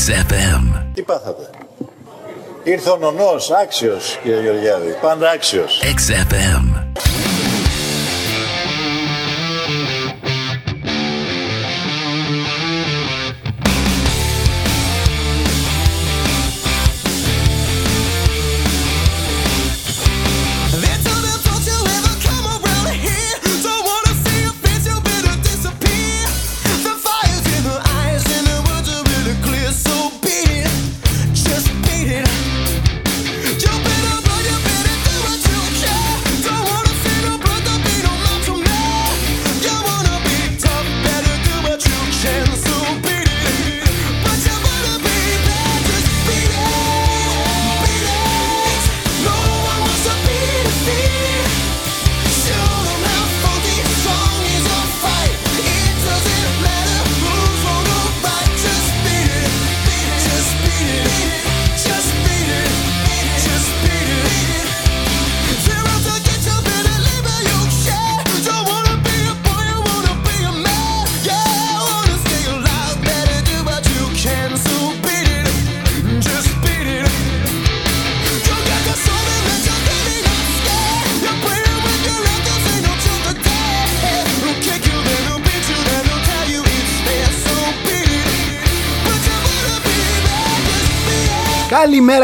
XFM. Τι πάθατε; Ήρθε ο νονός, άξιος κύριε Γεωργιάδη, πάντα άξιος. XFM.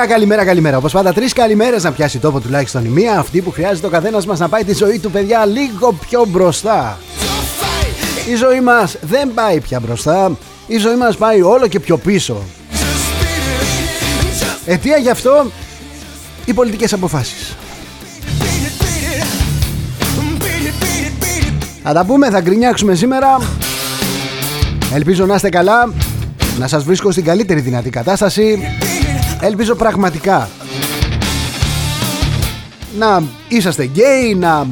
Καλημέρα, καλημέρα, καλημέρα. Όπως πάντα, τρεις καλημέρες να πιάσει τόπο τουλάχιστον η μία. Αυτή που χρειάζεται ο καθένας μας να πάει τη ζωή του, παιδιά, λίγο πιο μπροστά. Η ζωή μας δεν πάει πια μπροστά. Η ζωή μας πάει όλο και πιο πίσω. Αιτία γι' αυτό; Οι πολιτικές αποφάσεις. Θα τα πούμε, θα γκρινιάξουμε σήμερα. Ελπίζω να είστε καλά, να σας βρίσκω στην καλύτερη δυνατή κατάσταση. Ελπίζω πραγματικά να είσαστε γκέι, να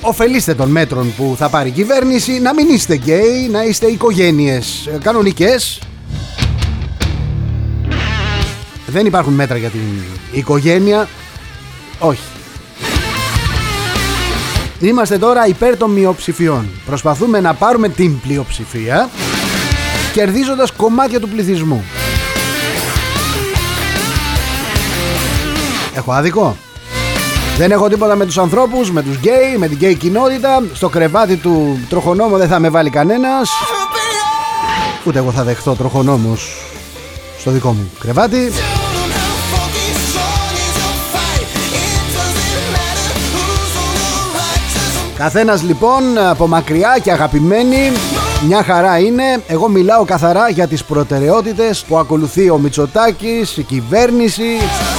ωφελείστε των μέτρων που θα πάρει η κυβέρνηση, να μην είστε γκέι, να είστε οικογένειες κανονικές. Δεν υπάρχουν μέτρα για την οικογένεια. Όχι. Είμαστε τώρα υπέρ των μειοψηφιών. Προσπαθούμε να πάρουμε την πλειοψηφία κερδίζοντας κομμάτια του πληθυσμού. Έχω άδικο; Δεν έχω τίποτα με τους ανθρώπους, με τους γκέι, με την γκέι κοινότητα. Στο κρεβάτι του τροχονόμου δεν θα με βάλει κανένας. Ούτε εγώ θα δεχθώ τροχονόμους στο δικό μου κρεβάτι. Καθένας λοιπόν από μακριά και αγαπημένοι μια χαρά είναι. Εγώ μιλάω καθαρά για τις προτεραιότητες που ακολουθεί ο Μητσοτάκης, η κυβέρνηση,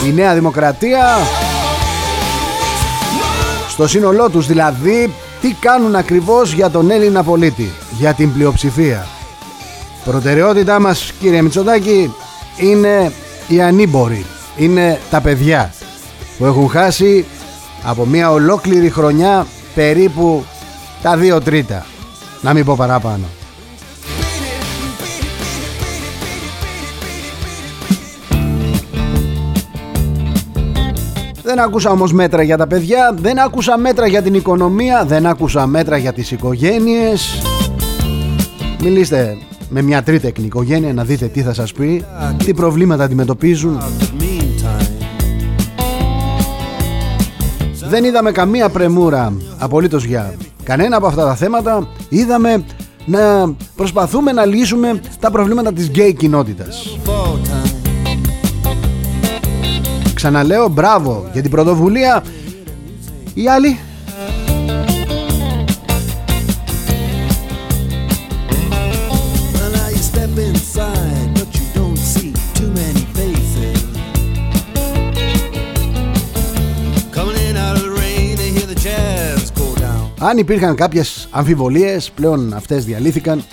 η Νέα Δημοκρατία. Στο σύνολό τους δηλαδή τι κάνουν ακριβώς για τον Έλληνα πολίτη, για την πλειοψηφία. Προτεραιότητά μας κύριε Μητσοτάκη είναι οι ανήμποροι, είναι τα παιδιά που έχουν χάσει από μια ολόκληρη χρονιά περίπου τα δύο τρίτα. Να μην πω παραπάνω. Δεν άκουσα όμως μέτρα για τα παιδιά, δεν άκουσα μέτρα για την οικονομία, δεν άκουσα μέτρα για τις οικογένειες. Μιλήστε με μια τρίτεκνη οικογένεια να δείτε τι θα σας πει, τι προβλήματα αντιμετωπίζουν. Δεν είδαμε καμία πρεμούρα απολύτως για κανένα από αυτά τα θέματα. Είδαμε να προσπαθούμε να λύσουμε τα προβλήματα της γκέι κοινότητας. Ξαναλέω μπράβο για την πρωτοβουλία. Οι άλλοι Αν υπήρχαν κάποιες αμφιβολίες, πλέον αυτές διαλύθηκαν.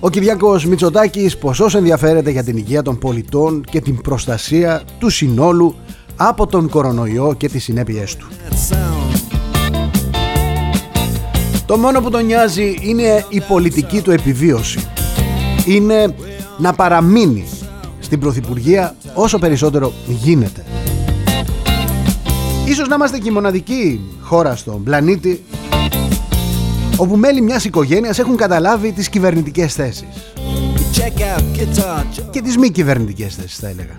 Ο Κυριάκος Μητσοτάκης ποσός ενδιαφέρεται για την υγεία των πολιτών και την προστασία του συνόλου από τον κορονοϊό και τις συνέπειές του. Το μόνο που τον νοιάζει είναι η πολιτική του επιβίωση. Είναι να παραμείνει στην Πρωθυπουργία όσο περισσότερο γίνεται. Ίσως να είμαστε και η μοναδική χώρα στον πλανήτη όπου μέλη μιας οικογένειας έχουν καταλάβει τις κυβερνητικές θέσεις. και τις μη κυβερνητικές θέσεις θα έλεγα.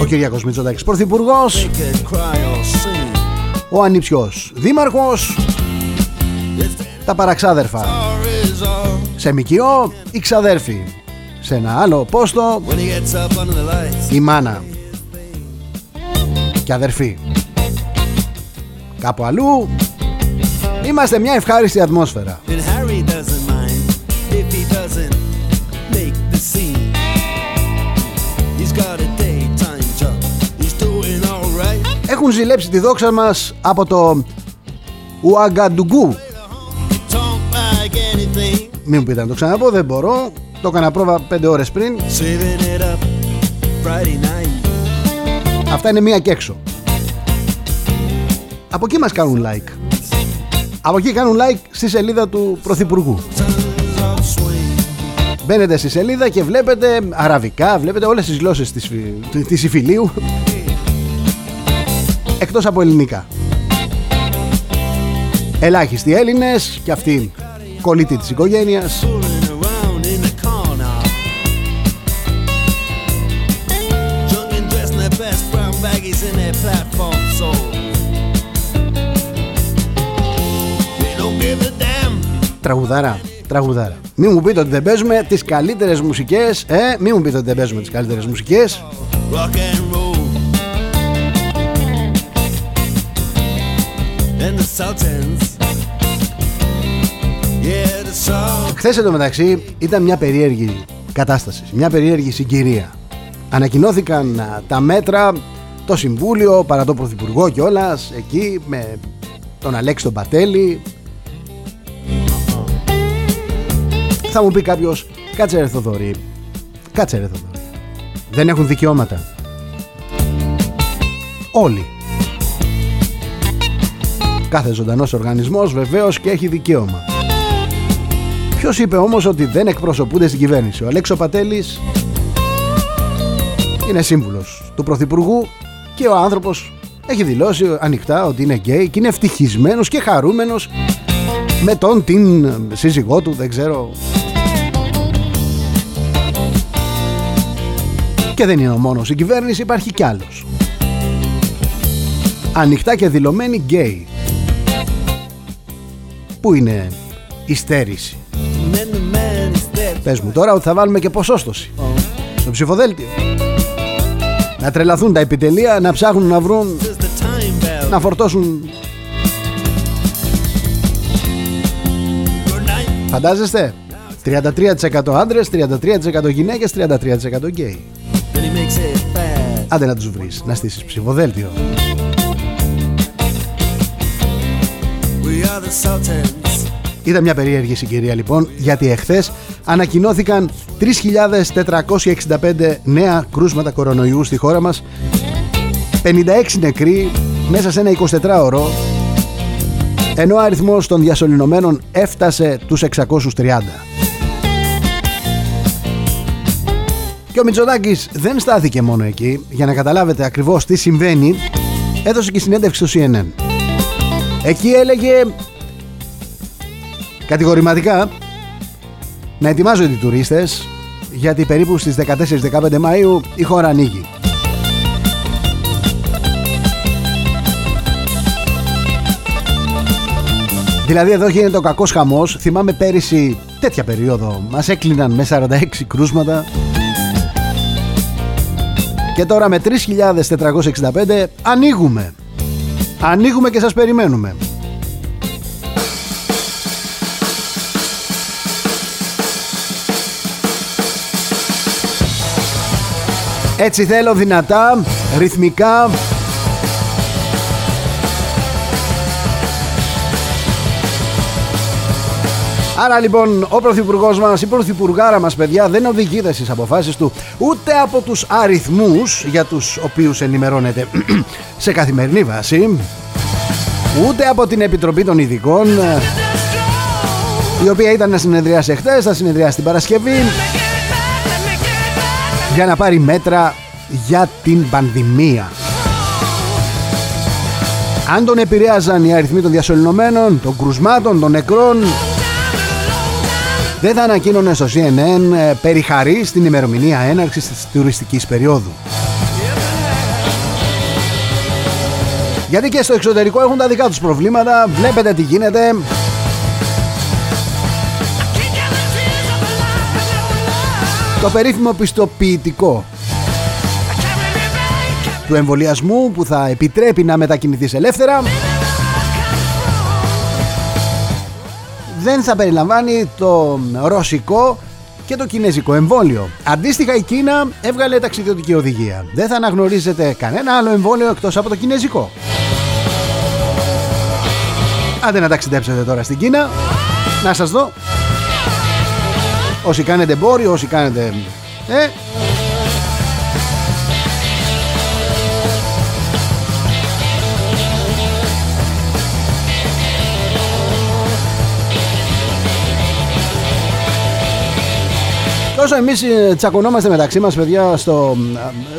Ο Κυριάκος Μητσοτάκης Πρωθυπουργός. Ο Ανιψιός Δήμαρχος. Τα παραξάδερφα. Σε μικιό η ξαδέρφη Σε ένα άλλο πόστο. Η μάνα. Και αδερφή Κάπου αλλού. Είμαστε μια ευχάριστη ατμόσφαιρα. Έχουν ζηλέψει τη δόξα μας από το Ουαγκαντουγκού Μην μου πείτε να το ξαναπώ, δεν μπορώ. Το έκανα πρόβα 5 ώρες πριν. Αυτά είναι μία και έξω Από εκεί μας κάνουν like Από εκεί κάνουν like στη σελίδα του Πρωθυπουργού Μπαίνετε στη σελίδα και βλέπετε αραβικά, βλέπετε όλες τις γλώσσες της, της Ιφιλίου εκτός από ελληνικά. Ελάχιστοι Έλληνες και αυτοί κολλήτη της οικογένειας. Τραγουδάρα, τραγουδάρα. Μην μου πείτε ότι δεν παίζουμε τις καλύτερες μουσικές, ε, μην μου πείτε ότι δεν παίζουμε τις καλύτερες μουσικές. Χθες εντωμεταξύ ήταν μια περίεργη κατάσταση, μια περίεργη συγκυρία. Ανακοινώθηκαν τα μέτρα, το Συμβούλιο, παρά το Πρωθυπουργό κιόλας, εκεί με τον Αλέξη τον Πατέλη. Θα μου πει κάποιος, κάτσε ρε Θοδωρή, κάτσε ρε Θοδωρή. Δεν έχουν δικαιώματα. Όλοι. Κάθε ζωντανός οργανισμός βεβαίως και έχει δικαίωμα. Ποιος είπε όμως ότι δεν εκπροσωπούνται στην κυβέρνηση; Ο Αλέξο Πατέλης είναι σύμβουλος του Πρωθυπουργού και ο άνθρωπος έχει δηλώσει ανοιχτά ότι είναι γκέι και είναι ευτυχισμένος και χαρούμενος με τον την σύζυγό του, δεν ξέρω. Και δεν είναι ο μόνος η κυβέρνηση, υπάρχει κι άλλος. Ανοιχτά και δηλωμένη γκέι. Πού είναι η στέρηση; Πες μου τώρα ότι θα βάλουμε και ποσόστοση Στο ψηφοδέλτιο Να τρελαθούν τα επιτελεία Να ψάχνουν να βρουν Να φορτώσουν Φαντάζεστε; 33% άντρες 33% γυναίκες 33% γκέι Άντε να τους βρεις Να στήσεις ψηφοδέλτιο. Ήταν μια περίεργη συγκυρία λοιπόν γιατί εχθές ανακοινώθηκαν 3.465 νέα κρούσματα κορονοϊού στη χώρα μας. 56 νεκροί μέσα σε ένα 24ωρο ενώ ο αριθμός των διασωληνωμένων έφτασε τους 630. Και ο Μητσοτάκης δεν στάθηκε μόνο εκεί για να καταλάβετε ακριβώς τι συμβαίνει έδωσε και συνέντευξη στο CNN. Εκεί έλεγε κατηγορηματικά να ετοιμάζονται οι τουρίστες γιατί περίπου στις 14-15 Μαΐου η χώρα ανοίγει. Δηλαδή εδώ γίνεται ο κακός χαμός Θυμάμαι πέρυσι τέτοια περίοδο Μας έκλειναν με 46 κρούσματα Και τώρα με 3.465 ανοίγουμε Ανοίγουμε και σας περιμένουμε. Έτσι θέλω δυνατά, ρυθμικά Άρα λοιπόν ο Πρωθυπουργός μας, η Πρωθυπουργάρα μας, παιδιά, δεν οδηγείται στις αποφάσεις του ούτε από τους αριθμούς για τους οποίους ενημερώνεται σε καθημερινή βάση, ούτε από την Επιτροπή των Ειδικών, η οποία ήταν να συνεδριάσει χθε, θα συνεδριάσει την Παρασκευή, για να πάρει μέτρα για την πανδημία. Αν τον επηρέαζαν οι αριθμοί των διασωληνωμένων, των κρουσμάτων, των νεκρών, δεν θα ανακοίνωνε στο CNN ε, περιχαρή στην ημερομηνία έναρξης της τουριστικής περίοδου. Γιατί και στο εξωτερικό έχουν τα δικά τους προβλήματα, βλέπετε τι γίνεται. Το περίφημο πιστοποιητικό του εμβολιασμού που θα επιτρέπει να μετακινηθείς ελεύθερα δεν θα περιλαμβάνει το ρωσικό και το κινέζικο εμβόλιο. Αντίστοιχα η Κίνα έβγαλε ταξιδιωτική οδηγία. Δεν θα αναγνωρίζετε κανένα άλλο εμβόλιο εκτός από το κινέζικο. Άντε να ταξιδέψετε τώρα στην Κίνα. Να σας δω. Όσοι κάνετε εμπόριο, όσοι κάνετε... Ε, Όσο εμείς ε, τσακωνόμαστε μεταξύ μας παιδιά στο,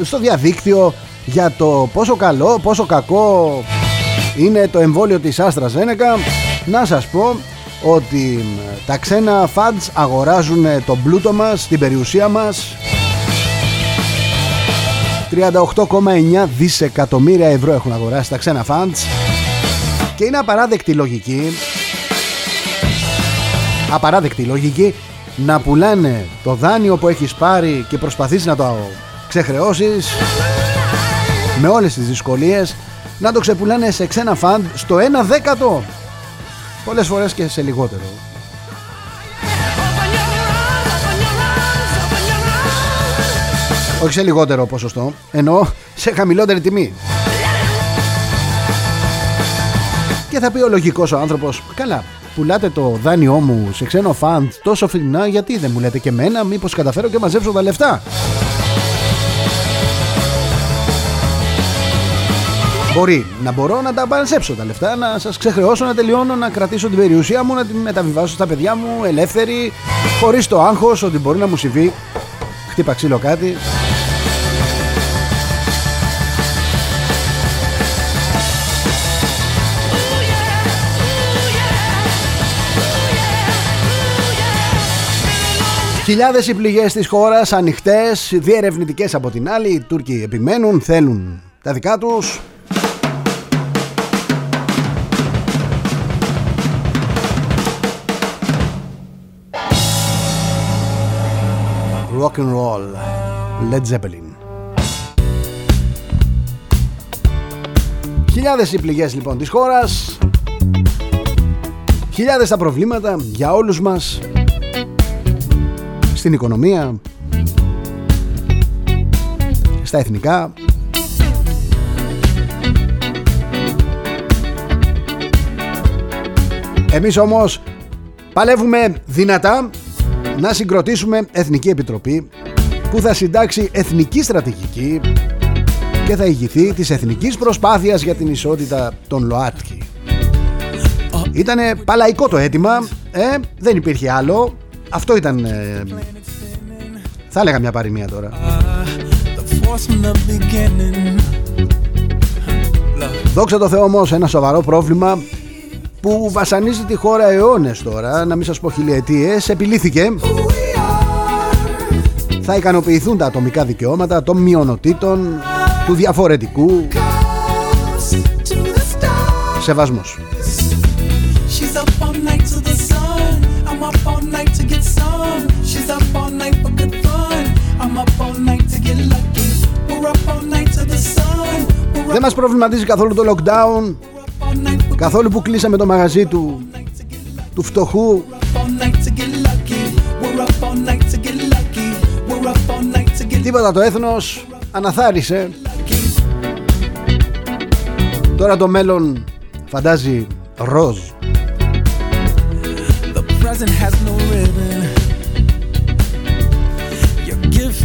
ε, στο διαδίκτυο για το πόσο καλό, πόσο κακό είναι το εμβόλιο της Άστρα Ζένεκα να σας πω ότι τα ξένα φαντς αγοράζουν τον πλούτο μας, την περιουσία μας. 38,9 δισεκατομμύρια ευρώ έχουν αγοράσει τα ξένα φαντς και είναι απαράδεκτη λογική απαράδεκτη λογική να πουλάνε το δάνειο που έχεις πάρει και προσπαθείς να το ξεχρεώσεις. Με όλες τις δυσκολίες να το ξεπουλάνε σε ξένα φαντ στο 1 δέκατο. Πολλές φορές και σε λιγότερο. Όχι σε λιγότερο ποσοστό ενώ σε χαμηλότερη τιμή. Και θα πει ο λογικός ο άνθρωπος καλά πουλάτε το δάνειό μου σε ξένο φαντ τόσο φθηνά γιατί δεν μου λέτε και εμένα μήπως καταφέρω και μαζέψω τα λεφτά; Μπορεί να μπορώ να τα μαζέψω τα λεφτά, να σας ξεχρεώσω, να τελειώνω, να κρατήσω την περιουσία μου, να την μεταβιβάσω στα παιδιά μου ελεύθερη, χωρίς το άγχος ότι μπορεί να μου συμβεί. Χτύπα ξύλο κάτι. Χιλιάδες οι πληγές της χώρας ανοιχτές, διερευνητικές από την άλλη. Οι Τούρκοι επιμένουν, θέλουν τα δικά τους. Rock and roll, Led Zeppelin. Χιλιάδες οι πληγές λοιπόν της χώρας Χιλιάδες τα προβλήματα για όλους μας στην οικονομία, στα εθνικά. Εμείς όμως παλεύουμε δυνατά να συγκροτήσουμε Εθνική Επιτροπή που θα συντάξει εθνική στρατηγική και θα ηγηθεί της εθνικής προσπάθειας για την ισότητα των ΛΟΑΤΚΙ. Ήτανε παλαϊκό το αίτημα, ε, δεν υπήρχε άλλο αυτό ήταν. Ε, θα έλεγα μια παροιμία τώρα. Δόξα τω Θεώ όμως ένα σοβαρό πρόβλημα που βασανίζει τη χώρα αιώνες τώρα, να μην σας πω χιλιετίες, επιλύθηκε. Θα ικανοποιηθούν τα ατομικά δικαιώματα των μειονοτήτων, του διαφορετικού. Σεβασμός. Δεν μας προβληματίζει καθόλου το lockdown Καθόλου που κλείσαμε το μαγαζί του Του φτωχού. Τίποτα το έθνος Αναθάρισε. Τώρα το μέλλον φαντάζει ροζ.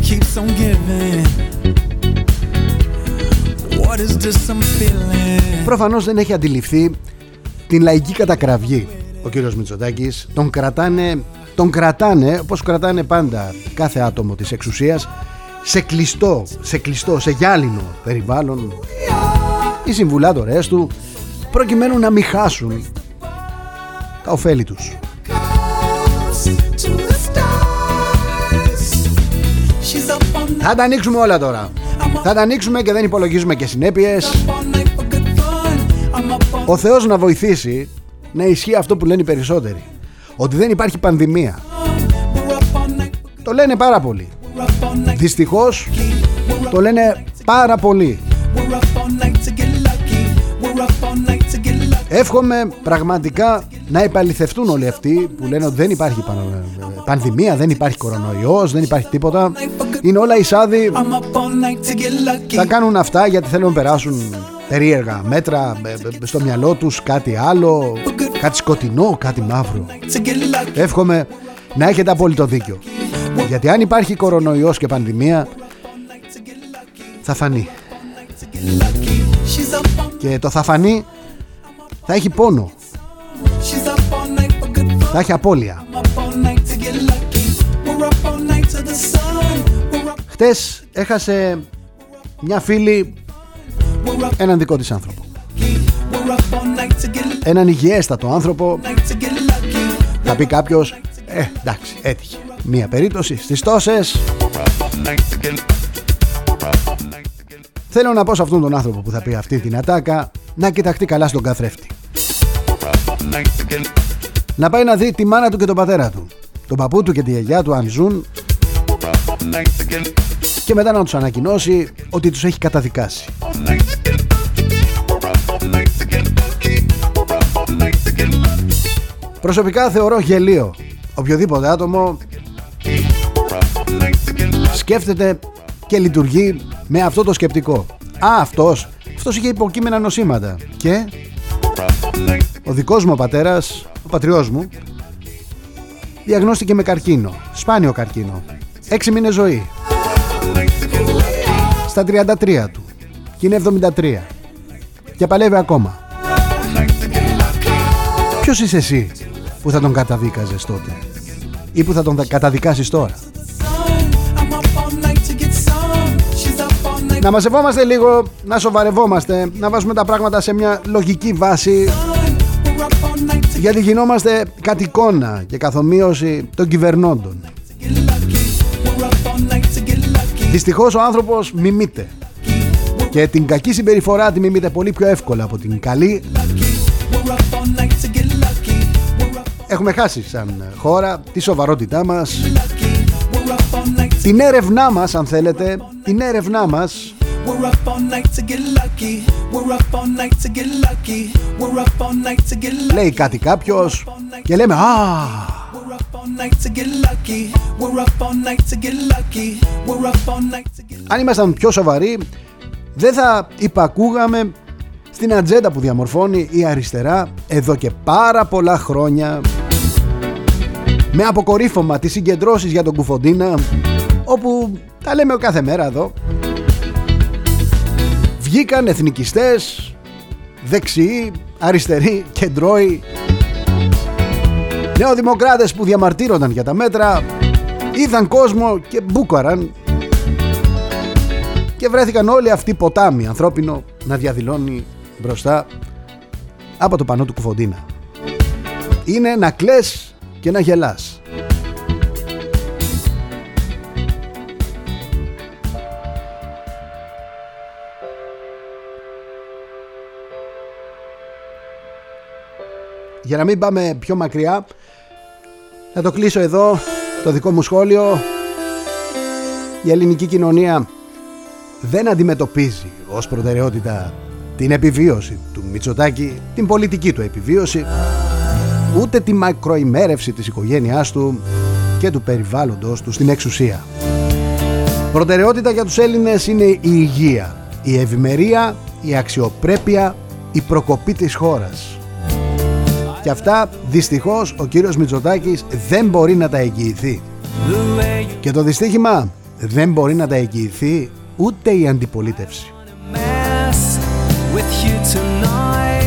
Keeps on giving Προφανώς δεν έχει αντιληφθεί την λαϊκή κατακραυγή ο κύριος Μητσοτάκης τον κρατάνε, τον κρατάνε όπως κρατάνε πάντα κάθε άτομο της εξουσίας σε κλειστό, σε κλειστό, σε γυάλινο περιβάλλον οι συμβουλάτορές του προκειμένου να μην χάσουν τα ωφέλη τους. Θα τα ανοίξουμε όλα τώρα. Θα τα ανοίξουμε και δεν υπολογίζουμε και συνέπειες. Ο Θεός να βοηθήσει να ισχύει αυτό που λένε οι περισσότεροι. Ότι δεν υπάρχει πανδημία. Το λένε πάρα πολύ. Δυστυχώς το λένε πάρα πολύ. Εύχομαι πραγματικά να επαληθευτούν όλοι αυτοί που λένε ότι δεν υπάρχει πανδημία, δεν υπάρχει κορονοϊός, δεν υπάρχει τίποτα. Είναι όλα εισάδη. Θα κάνουν αυτά γιατί θέλουν να περάσουν περίεργα μέτρα στο μυαλό τους κάτι άλλο, κάτι σκοτεινό, κάτι μαύρο. Εύχομαι να έχετε απόλυτο δίκιο. Γιατί αν υπάρχει κορονοϊός και πανδημία θα φανεί. Και το θα φανεί θα έχει πόνο. Θα έχει απώλεια. Χτες έχασε μια φίλη έναν δικό της άνθρωπο. Έναν υγιέστατο άνθρωπο. Θα πει κάποιος, ε, εντάξει, έτυχε. Μία περίπτωση στις τόσες. Θέλω να πω σε αυτόν τον άνθρωπο που θα πει αυτή την ατάκα να κοιταχτεί καλά στον καθρέφτη. Να πάει να δει τη μάνα του και τον πατέρα του. Τον παππού του και τη γιαγιά του αν ζουν και μετά να τους ανακοινώσει ότι τους έχει καταδικάσει. Προσωπικά θεωρώ γελίο οποιοδήποτε άτομο σκέφτεται και λειτουργεί με αυτό το σκεπτικό. Α, αυτός, αυτός είχε υποκείμενα νοσήματα. Και ο δικός μου ο πατέρας, ο πατριός μου, διαγνώστηκε με καρκίνο, σπάνιο καρκίνο. Έξι μήνες ζωή. Στα 33 του. Και είναι 73. Και παλεύει ακόμα. Ποιος είσαι εσύ που θα τον καταδίκαζες τότε; Ή που θα τον καταδικάσεις τώρα; Να μαζευόμαστε λίγο, να σοβαρευόμαστε, να βάζουμε τα πράγματα σε μια λογική βάση γιατί γινόμαστε κατ' εικόνα και καθομοίωση των κυβερνώντων. Δυστυχώς ο άνθρωπος μιμείται. Και την κακή συμπεριφορά τη μιμείται πολύ πιο εύκολα από την καλή. Έχουμε χάσει σαν χώρα τη σοβαρότητά μας. Την έρευνά μας αν θέλετε την έρευνά μας. Λέει κάτι κάποιος και λέμε α αν ήμασταν πιο σοβαροί δεν θα υπακούγαμε στην ατζέντα που διαμορφώνει η αριστερά εδώ και πάρα πολλά χρόνια. Με αποκορύφωμα τις συγκεντρώσεις για τον Κουφοντίνα όπου τα λέμε κάθε μέρα εδώ. Βγήκαν εθνικιστές δεξιοί, αριστεροί, κεντρώοι νεοδημοκράτες που διαμαρτύρονταν για τα μέτρα είδαν κόσμο και μπούκαραν και βρέθηκαν όλοι αυτοί ποτάμι ανθρώπινο να διαδηλώνει μπροστά από το πανό του Κουφοντίνα. Είναι να κλαις και να γελάς. Για να μην πάμε πιο μακριά θα το κλείσω εδώ το δικό μου σχόλιο η ελληνική κοινωνία δεν αντιμετωπίζει ως προτεραιότητα την επιβίωση του Μητσοτάκη, την πολιτική του επιβίωση, ούτε τη μακροημέρευση της οικογένειάς του και του περιβάλλοντος του στην εξουσία. Προτεραιότητα για τους Έλληνες είναι η υγεία, η ευημερία, η αξιοπρέπεια, η προκοπή της χώρας. Και αυτά δυστυχώς ο κύριος Μητσοτάκης δεν μπορεί να τα εγγυηθεί. Και το δυστύχημα δεν μπορεί να τα εγγυηθεί ούτε η αντιπολίτευση.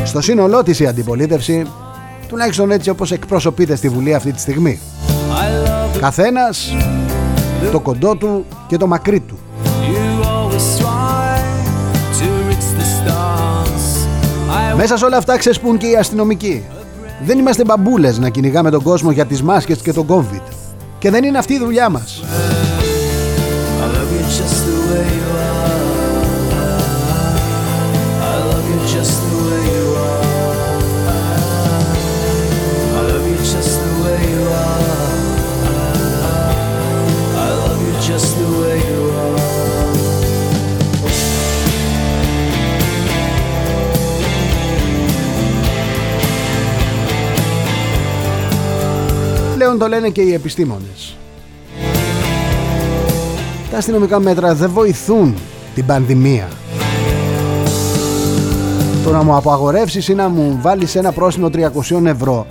Στο σύνολό της η αντιπολίτευση, τουλάχιστον έτσι όπως εκπροσωπείται στη Βουλή αυτή τη στιγμή. Καθένας το κοντό του και το μακρύ του. Μέσα σε όλα αυτά ξεσπούν και οι αστυνομικοί. Δεν είμαστε μπαμπούλες να κυνηγάμε τον κόσμο για τις μάσκες και τον COVID. Και δεν είναι αυτή η δουλειά μας. Πλέον το λένε και οι επιστήμονες. Τα αστυνομικά μέτρα δεν βοηθούν την πανδημία. Το να μου απαγορεύσεις ή να μου βάλεις ένα πρόσημο 300 ευρώ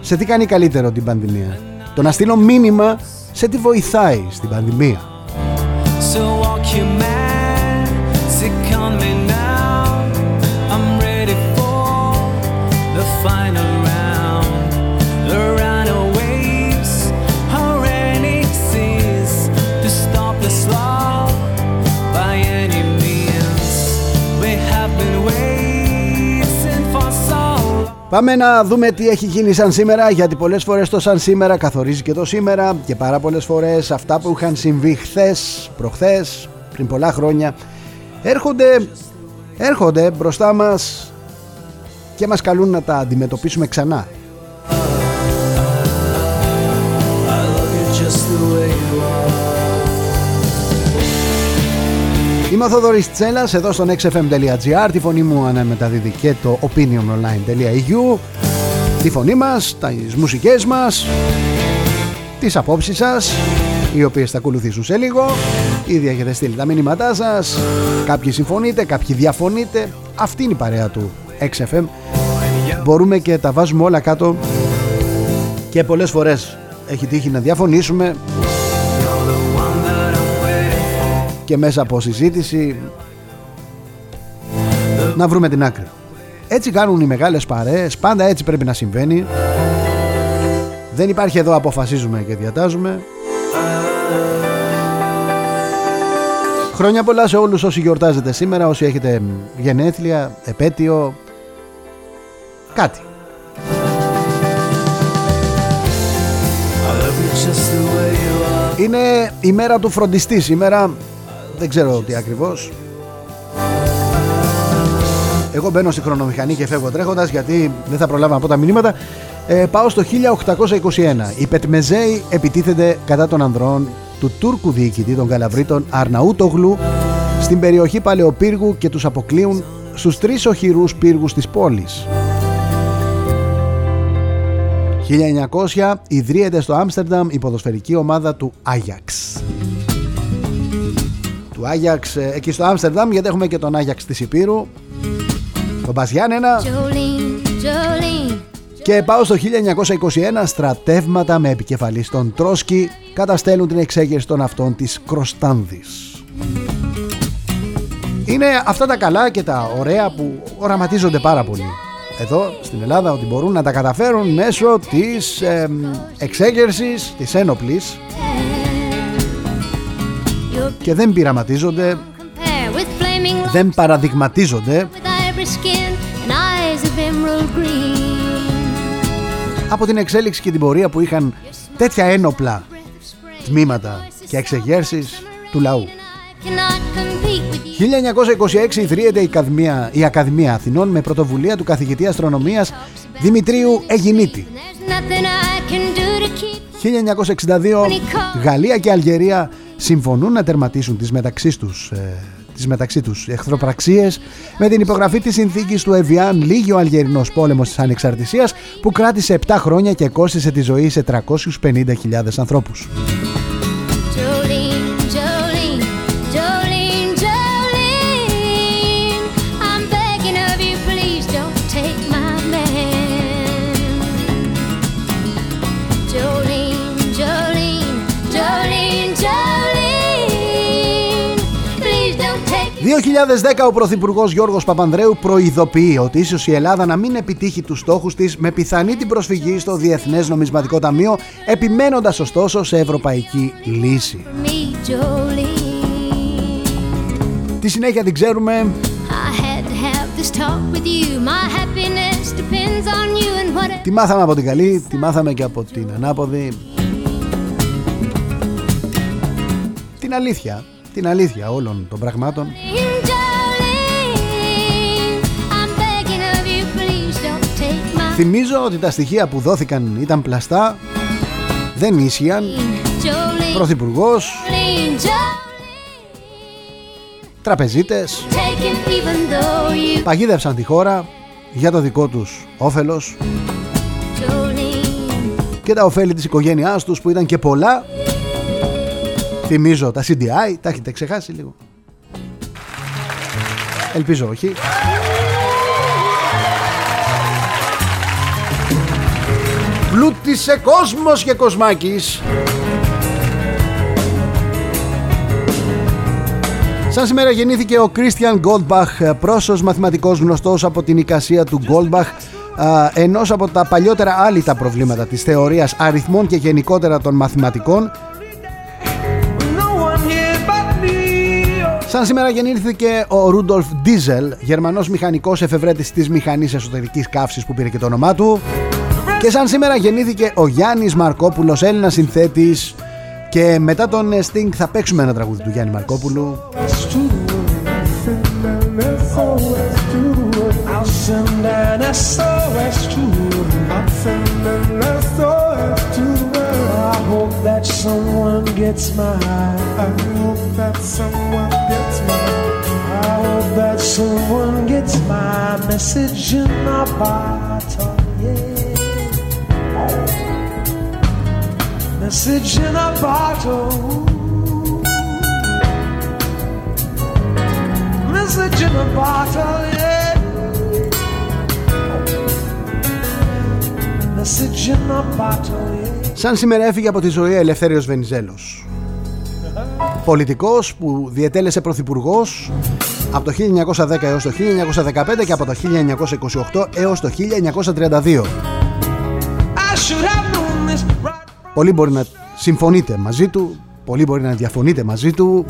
σε τι κάνει καλύτερο την πανδημία; Το να στείλω μήνυμα σε τι βοηθάει στην πανδημία. Πάμε να δούμε τι έχει γίνει σαν σήμερα γιατί πολλές φορές το σαν σήμερα καθορίζει και το σήμερα και πάρα πολλές φορές αυτά που είχαν συμβεί χθες, προχθές, πριν πολλά χρόνια έρχονται, έρχονται μπροστά μας και μας καλούν να τα αντιμετωπίσουμε ξανά. Είμαι ο Θοδωρής Τσέλας εδώ στο nextfm.gr Τη φωνή μου αναμεταδίδει και το opiniononline.eu Τη φωνή μας, τις μουσικές μας Τις απόψεις σας Οι οποίες θα ακολουθήσουν σε λίγο. Ήδη έχετε στείλει τα μήνυματά σας. Κάποιοι συμφωνείτε, κάποιοι διαφωνείτε. Αυτή είναι η παρέα του XFM Μπορούμε και τα βάζουμε όλα κάτω. Και πολλές φορές έχει τύχει να διαφωνήσουμε και μέσα από συζήτηση να βρούμε την άκρη. Έτσι κάνουν οι μεγάλες παρέες, πάντα έτσι πρέπει να συμβαίνει. Δεν υπάρχει εδώ αποφασίζουμε και διατάζουμε. Χρόνια πολλά σε όλους όσοι γιορτάζετε σήμερα, όσοι έχετε γενέθλια, επέτειο, κάτι. Είναι η μέρα του φροντιστή σήμερα δεν ξέρω τι ακριβώς. Εγώ μπαίνω στη χρονομηχανή και φεύγω τρέχοντας γιατί δεν θα προλάβω να πω τα μηνύματα. Ε, πάω στο 1821 οι Πετμεζέοι επιτίθενται κατά των ανδρών του Τούρκου διοικητή των Καλαβρίτων Αρναούτογλου. Στην περιοχή Παλαιοπύργου και τους αποκλείουν στους τρεις οχυρούς πύργους της πόλης. 1900 ιδρύεται στο Άμστερνταμ η ποδοσφαιρική ομάδα του Άγιαξ του Άγιαξ ε, εκεί στο Άμστερνταμ γιατί έχουμε και τον Άγιαξ της Υπήρου. Τον Πασιάννενα και πάω στο 1921 στρατεύματα με επικεφαλής στον Τρόσκι καταστέλουν την εξέγερση των αυτών της Κροστάνδης. Είναι αυτά τα καλά και τα ωραία που οραματίζονται πάρα πολύ εδώ στην Ελλάδα ότι μπορούν να τα καταφέρουν μέσω της ε, εξέγερσης της ένοπλης και δεν πειραματίζονται, δεν παραδειγματίζονται από την εξέλιξη και την πορεία που είχαν τέτοια ένοπλα τμήματα και εξεγέρσεις του λαού. 1926 ιδρύεται η Ακαδημία, η Ακαδημία Αθηνών με πρωτοβουλία του καθηγητή αστρονομίας Δημητρίου Αιγινίτη. 1962 Γαλλία και Αλγερία συμφωνούν να τερματίσουν τις μεταξύ τους, ε, τις μεταξύ τους εχθροπραξίες με την υπογραφή της συνθήκης του Εβιάν λίγη ο Αλγερινός πόλεμος της Ανεξαρτησίας που κράτησε 7 χρόνια και κόστησε τη ζωή σε 350.000 ανθρώπους. Ο Πρωθυπουργός Γιώργος Παπανδρέου προειδοποιεί ότι ίσως η Ελλάδα να μην επιτύχει τους στόχους της με πιθανή την προσφυγή στο Διεθνές Νομισματικό Ταμείο επιμένοντας ωστόσο σε ευρωπαϊκή λύση. Τη συνέχεια την ξέρουμε Τι μάθαμε από την καλή, τι μάθαμε και από την ανάποδη. Την αλήθεια, την αλήθεια όλων των πραγμάτων. Θυμίζω ότι τα στοιχεία που δόθηκαν ήταν πλαστά, δεν ίσχυαν. Πρωθυπουργός, τραπεζίτες, παγίδευσαν τη χώρα για το δικό τους όφελος και τα ωφέλη της οικογένειάς τους που ήταν και πολλά. Θυμίζω τα CDI, τα έχετε ξεχάσει λίγο. Ελπίζω όχι. Πλούτησε κόσμος και κοσμάκης Σαν σήμερα γεννήθηκε ο Κρίστιαν Γκόλμπαχ, πρόσωπος μαθηματικός γνωστός από την εικασία του Γκόλμπαχ, ενός από τα παλιότερα άλυτα προβλήματα της θεωρίας αριθμών και γενικότερα των μαθηματικών. Σαν σήμερα γεννήθηκε ο Ρούντολφ Ντίζελ, γερμανός μηχανικός εφευρέτης της μηχανής εσωτερικής καύσης που πήρε και το όνομά του. Και σαν σήμερα γεννήθηκε ο Γιάννης Μαρκόπουλος, Έλληνας συνθέτης και μετά τον Sting θα παίξουμε ένα τραγούδι του Γιάννη Μαρκόπουλου. someone gets my message in a bottle. Message in a bottle. Message in a bottle, yeah. Message in a bottle, yeah. Σαν σήμερα έφυγε από τη ζωή Ελευθέριος Βενιζέλος Πολιτικός που διετέλεσε πρωθυπουργός από το 1910 έως το 1915 και από το 1928 έως το 1932 Πολλοί μπορεί να συμφωνείτε μαζί του, πολλοί μπορεί να διαφωνείτε μαζί του.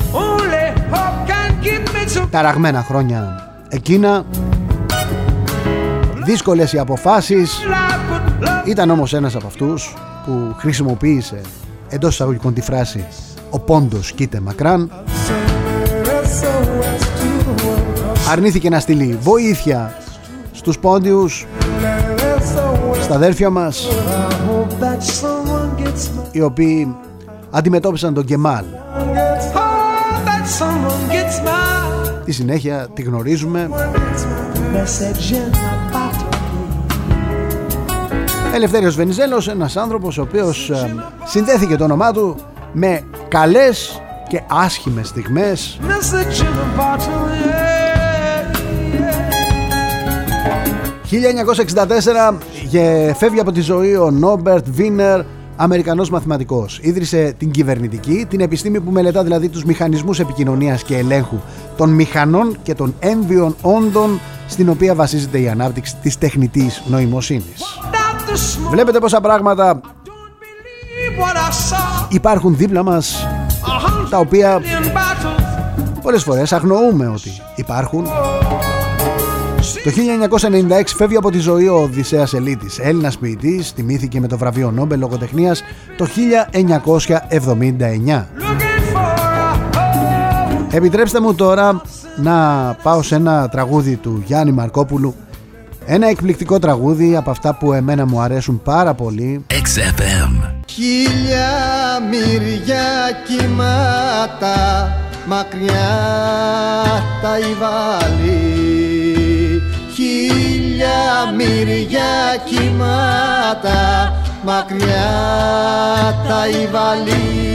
Ταραγμένα χρόνια εκείνα. Δύσκολες οι αποφάσεις. Ήταν όμως ένας από αυτούς που χρησιμοποίησε εντός εισαγωγικών τη φράση «Ο πόντος κοίται μακράν». Αρνήθηκε να στείλει βοήθεια στους πόντιους, στα αδέρφια μας οι οποίοι αντιμετώπισαν τον Κεμάλ. Τη συνέχεια τη γνωρίζουμε. Ελευθέριος Βενιζέλος ένας άνθρωπος ο οποίος ε, συνδέθηκε το όνομά του με καλές και άσχημες στιγμές. 1964 φεύγει από τη ζωή ο Νόμπερτ Βίνερ Αμερικανός μαθηματικός. Ίδρυσε την κυβερνητική, την επιστήμη που μελετά δηλαδή τους μηχανισμούς επικοινωνίας και ελέγχου των μηχανών και των έμβιων όντων στην οποία βασίζεται η ανάπτυξη της τεχνητής νοημοσύνης. Βλέπετε πόσα πράγματα υπάρχουν δίπλα μας τα οποία πολλές φορές αγνοούμε ότι υπάρχουν το 1996 φεύγει από τη ζωή ο Οδυσσέας Ελίτης, Έλληνας ποιητής, τιμήθηκε με το βραβείο Νόμπελ λογοτεχνίας το 1979. Επιτρέψτε μου τώρα να πάω σε ένα τραγούδι του Γιάννη Μαρκόπουλου. Ένα εκπληκτικό τραγούδι από αυτά που εμένα μου αρέσουν πάρα πολύ. XFM Χίλια μυριά κύματα μακριά τα υβάλλει χίλια μυριά κύματα μακριά τα υβαλεί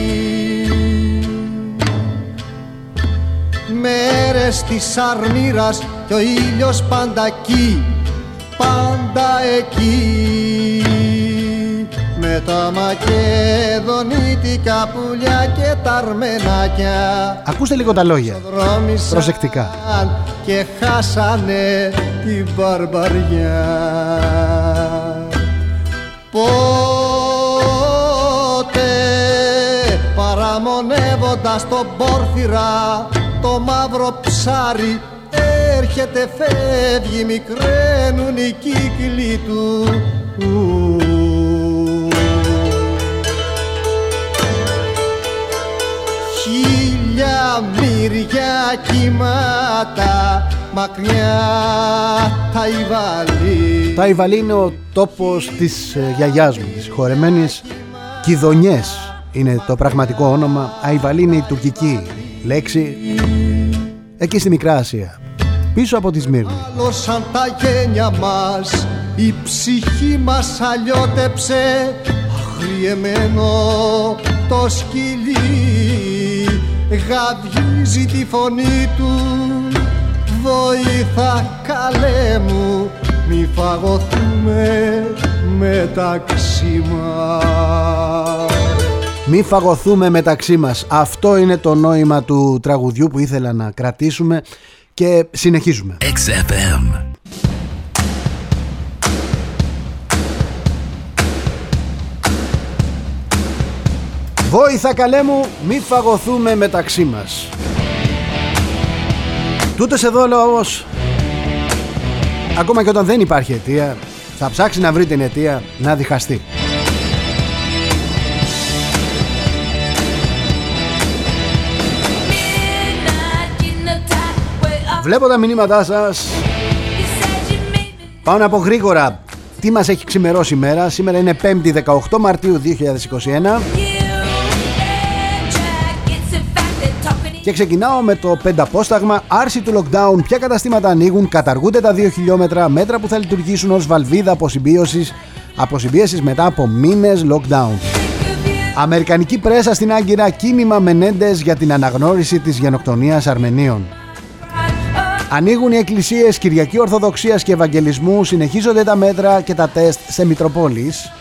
Μέρες της αρμύρας και ο ήλιος πάντα εκεί, πάντα εκεί με τα μακεδονίτικα πουλιά και τα αρμενάκια. Ακούστε λίγο τα λόγια, προσεκτικά. Και χάσανε την μπαρμπαριά. Πότε παραμονεύοντας τον πόρφυρα το μαύρο ψάρι έρχεται φεύγει μικραίνουν οι κύκλοι του Χίλια μύρια κύματα μακριά τα Ιβαλή. Τα Ιβαλή είναι ο τόπος της ε, γιαγιάς μου, της χορεμένης Κιδονιές. Είναι το πραγματικό όνομα. Αϊβαλή είναι η τουρκική λέξη. Εκεί στη Μικρά Ασία. Πίσω από τη Σμύρνη. Σαν τα γένια μας. Η ψυχή μας αλλιώτεψε. Αγριεμένο το σκυλί γαβγίζει τη φωνή του βοήθα καλέ μου μη φαγωθούμε μεταξύ μας μη φαγωθούμε μεταξύ μας. Αυτό είναι το νόημα του τραγουδιού που ήθελα να κρατήσουμε και συνεχίζουμε. XFM. Βόηθα καλέ μου, μη φαγωθούμε μεταξύ μας. Τούτος εδώ λόγος, ακόμα και όταν δεν υπάρχει αιτία, θα ψάξει να βρει την αιτία να διχαστεί. Βλέπω τα μηνύματά σας Πάω να πω γρήγορα τι μας έχει ξημερώσει η μέρα Σήμερα είναι 5η 18 Μαρτίου 2021 Και ξεκινάω με το πενταπόσταγμα. Άρση του lockdown. Ποια καταστήματα ανοίγουν Καταργούνται τα 2 χιλιόμετρα Μέτρα που θα λειτουργήσουν ως βαλβίδα αποσυμπίωσης Αποσυμπίωσης μετά από μήνες lockdown. Αμερικανική πρέσα στην Άγκυρα Κίνημα Μενέντες για την αναγνώριση της γενοκτονίας Αρμενίων. Ανοίγουν οι εκκλησίες Κυριακή Ορθοδοξίας και Ευαγγελισμού, συνεχίζονται τα μέτρα και τα τεστ σε Μητροπόλεις.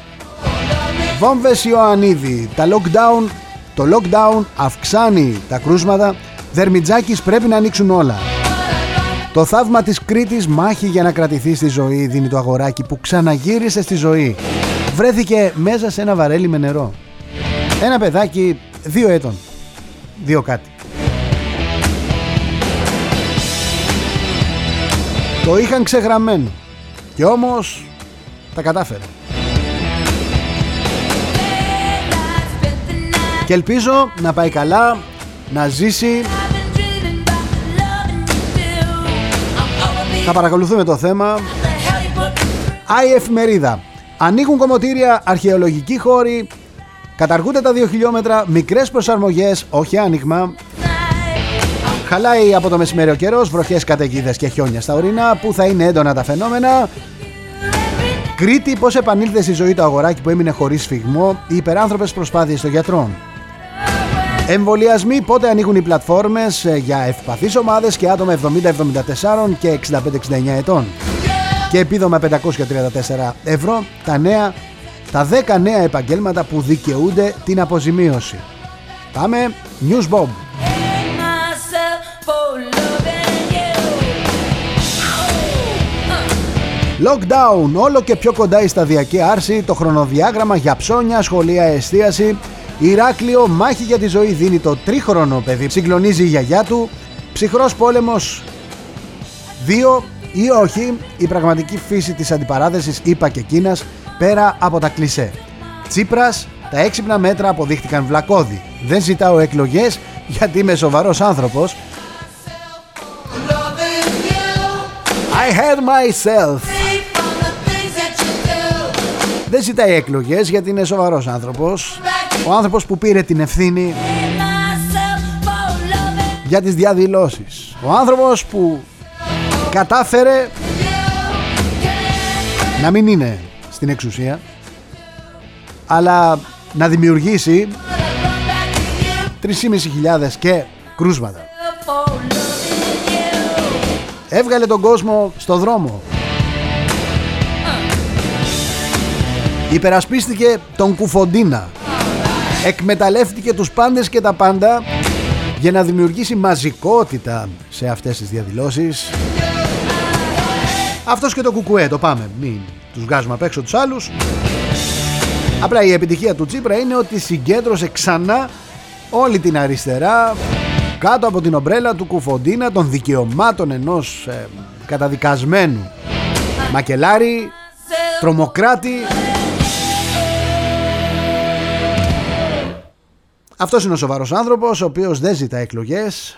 Βόμβες Ιωαννίδη, τα lockdown, το lockdown αυξάνει τα κρούσματα, Δερμιτζάκης πρέπει να ανοίξουν όλα. Το θαύμα της Κρήτης μάχη για να κρατηθεί στη ζωή δίνει το αγοράκι που ξαναγύρισε στη ζωή. Βρέθηκε μέσα σε ένα βαρέλι με νερό. Ένα παιδάκι δύο έτων. Δύο κάτι. Το είχαν ξεγραμμένο και όμως τα κατάφερε. Και ελπίζω να πάει καλά, να ζήσει. Θα παρακολουθούμε το θέμα. Άι εφημερίδα. Ανοίγουν κομμωτήρια, αρχαιολογικοί χώροι, καταργούνται τα 2 χιλιόμετρα, μικρές προσαρμογές, όχι άνοιγμα. Χαλάει από το μεσημέρι ο καιρός, βροχές, καταιγίδες και χιόνια στα ορεινά που θα είναι έντονα τα φαινόμενα. Κρήτη, πώς επανήλθε στη ζωή το αγοράκι που έμεινε χωρίς σφιγμό, οι υπεράνθρωπες προσπάθειες των γιατρών. Εμβολιασμοί, πότε ανοίγουν οι πλατφόρμες ε, για ευπαθείς ομάδες και άτομα 70-74 και 65-69 ετών. Και επίδομα 534 ευρώ τα νέα, τα 10 νέα επαγγέλματα που δικαιούνται την αποζημίωση. Πάμε, News Bob. Lockdown, όλο και πιο κοντά η σταδιακή άρση, το χρονοδιάγραμμα για ψώνια, σχολεία, εστίαση. Ηράκλειο, μάχη για τη ζωή δίνει το τρίχρονο παιδί. Συγκλονίζει η γιαγιά του. Ψυχρός πόλεμος 2 ή όχι, η πραγματική φύση της αντιπαράθεσης είπα και Κίνας πέρα από τα κλισέ. Τσίπρας, τα έξυπνα μέτρα αποδείχτηκαν βλακώδη. Δεν ζητάω εκλογές γιατί είμαι σοβαρός άνθρωπος. I had myself. Δεν ζητάει εκλογές γιατί είναι σοβαρός άνθρωπος Ο άνθρωπος που πήρε την ευθύνη Για τις διαδηλώσεις. Ο άνθρωπος που κατάφερε Να μην είναι στην εξουσία Αλλά να δημιουργήσει 3.500 και κρούσματα. Έβγαλε τον κόσμο στο δρόμο. Υπερασπίστηκε τον Κουφοντίνα. Εκμεταλλεύτηκε τους πάντες και τα πάντα για να δημιουργήσει μαζικότητα σε αυτές τις διαδηλώσεις. Αυτός και το κουκουέ, το πάμε, μην τους βγάζουμε απ' έξω τους άλλους. Απλά η επιτυχία του Τσίπρα είναι ότι συγκέντρωσε ξανά όλη την αριστερά κάτω από την ομπρέλα του κουφοντίνα των δικαιωμάτων ενός ε, καταδικασμένου μακελάρι, τρομοκράτη Αυτός είναι ο σοβαρός άνθρωπος ο οποίος δεν ζητά εκλογές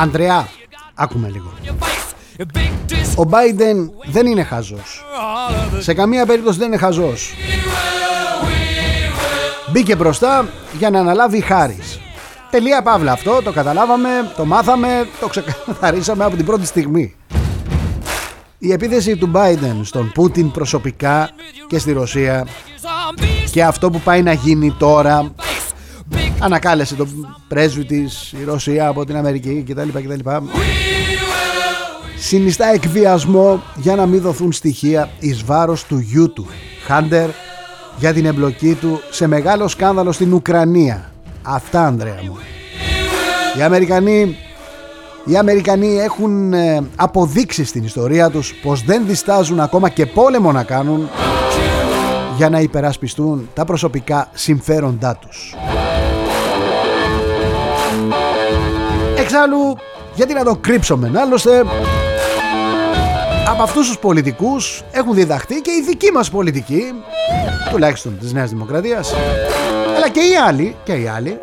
the world. Αντρέα, άκουμε λίγο. Ο Biden δεν είναι χαζός. Σε καμία περίπτωση δεν είναι χαζός. Μπήκε μπροστά για να αναλάβει Χάρης. Τελεία παύλα αυτό, το καταλάβαμε, το μάθαμε, το ξεκαθαρίσαμε από την πρώτη στιγμή. Η επίθεση του Biden στον Πούτιν προσωπικά και στη Ρωσία και αυτό που πάει να γίνει τώρα ανακάλεσε τον πρέσβη της η Ρωσία από την Αμερική κτλ. κτλ. Συνιστά εκβιασμό για να μην δοθούν στοιχεία εις βάρος του γιού του Χάντερ για την εμπλοκή του σε μεγάλο σκάνδαλο στην Ουκρανία. Αυτά Ανδρέα μου. Οι Αμερικανοί, οι Αμερικανοί έχουν ε, αποδείξεις στην ιστορία τους πως δεν διστάζουν ακόμα και πόλεμο να κάνουν για να υπερασπιστούν τα προσωπικά συμφέροντά τους. Εξάλλου, γιατί να το κρύψουμε, άλλωστε από αυτούς τους πολιτικούς έχουν διδαχθεί και οι δικοί μας πολιτικοί τουλάχιστον της Νέας Δημοκρατίας αλλά και οι άλλοι και οι άλλοι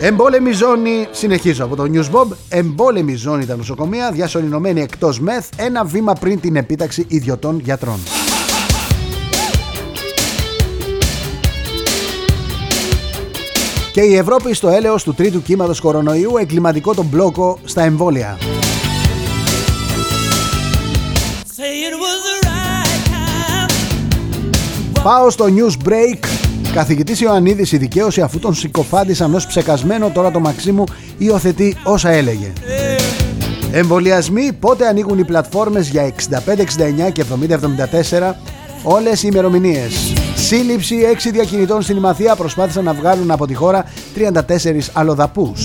Εμπόλεμη ζώνη, συνεχίζω από το News Bob. Εμπόλεμη ζώνη τα νοσοκομεία, διασωληνωμένη εκτός μεθ, ένα βήμα πριν την επίταξη ιδιωτών γιατρών. Και η Ευρώπη στο έλεος του τρίτου κύματος κορονοϊού εγκληματικό τον μπλόκο στα εμβόλια. Πάω στο news break. Καθηγητής Ιωαννίδης η δικαίωση αφού τον συκοφάντησαν ως ψεκασμένο τώρα το Μαξίμου υιοθετεί όσα έλεγε. Εμβολιασμοί πότε ανοίγουν οι πλατφόρμες για 65, 69 και 70, 74 όλες οι ημερομηνίες. Σύλληψη 6 διακινητών στην Ημαθία προσπάθησαν να βγάλουν από τη χώρα 34 αλλοδαπούς.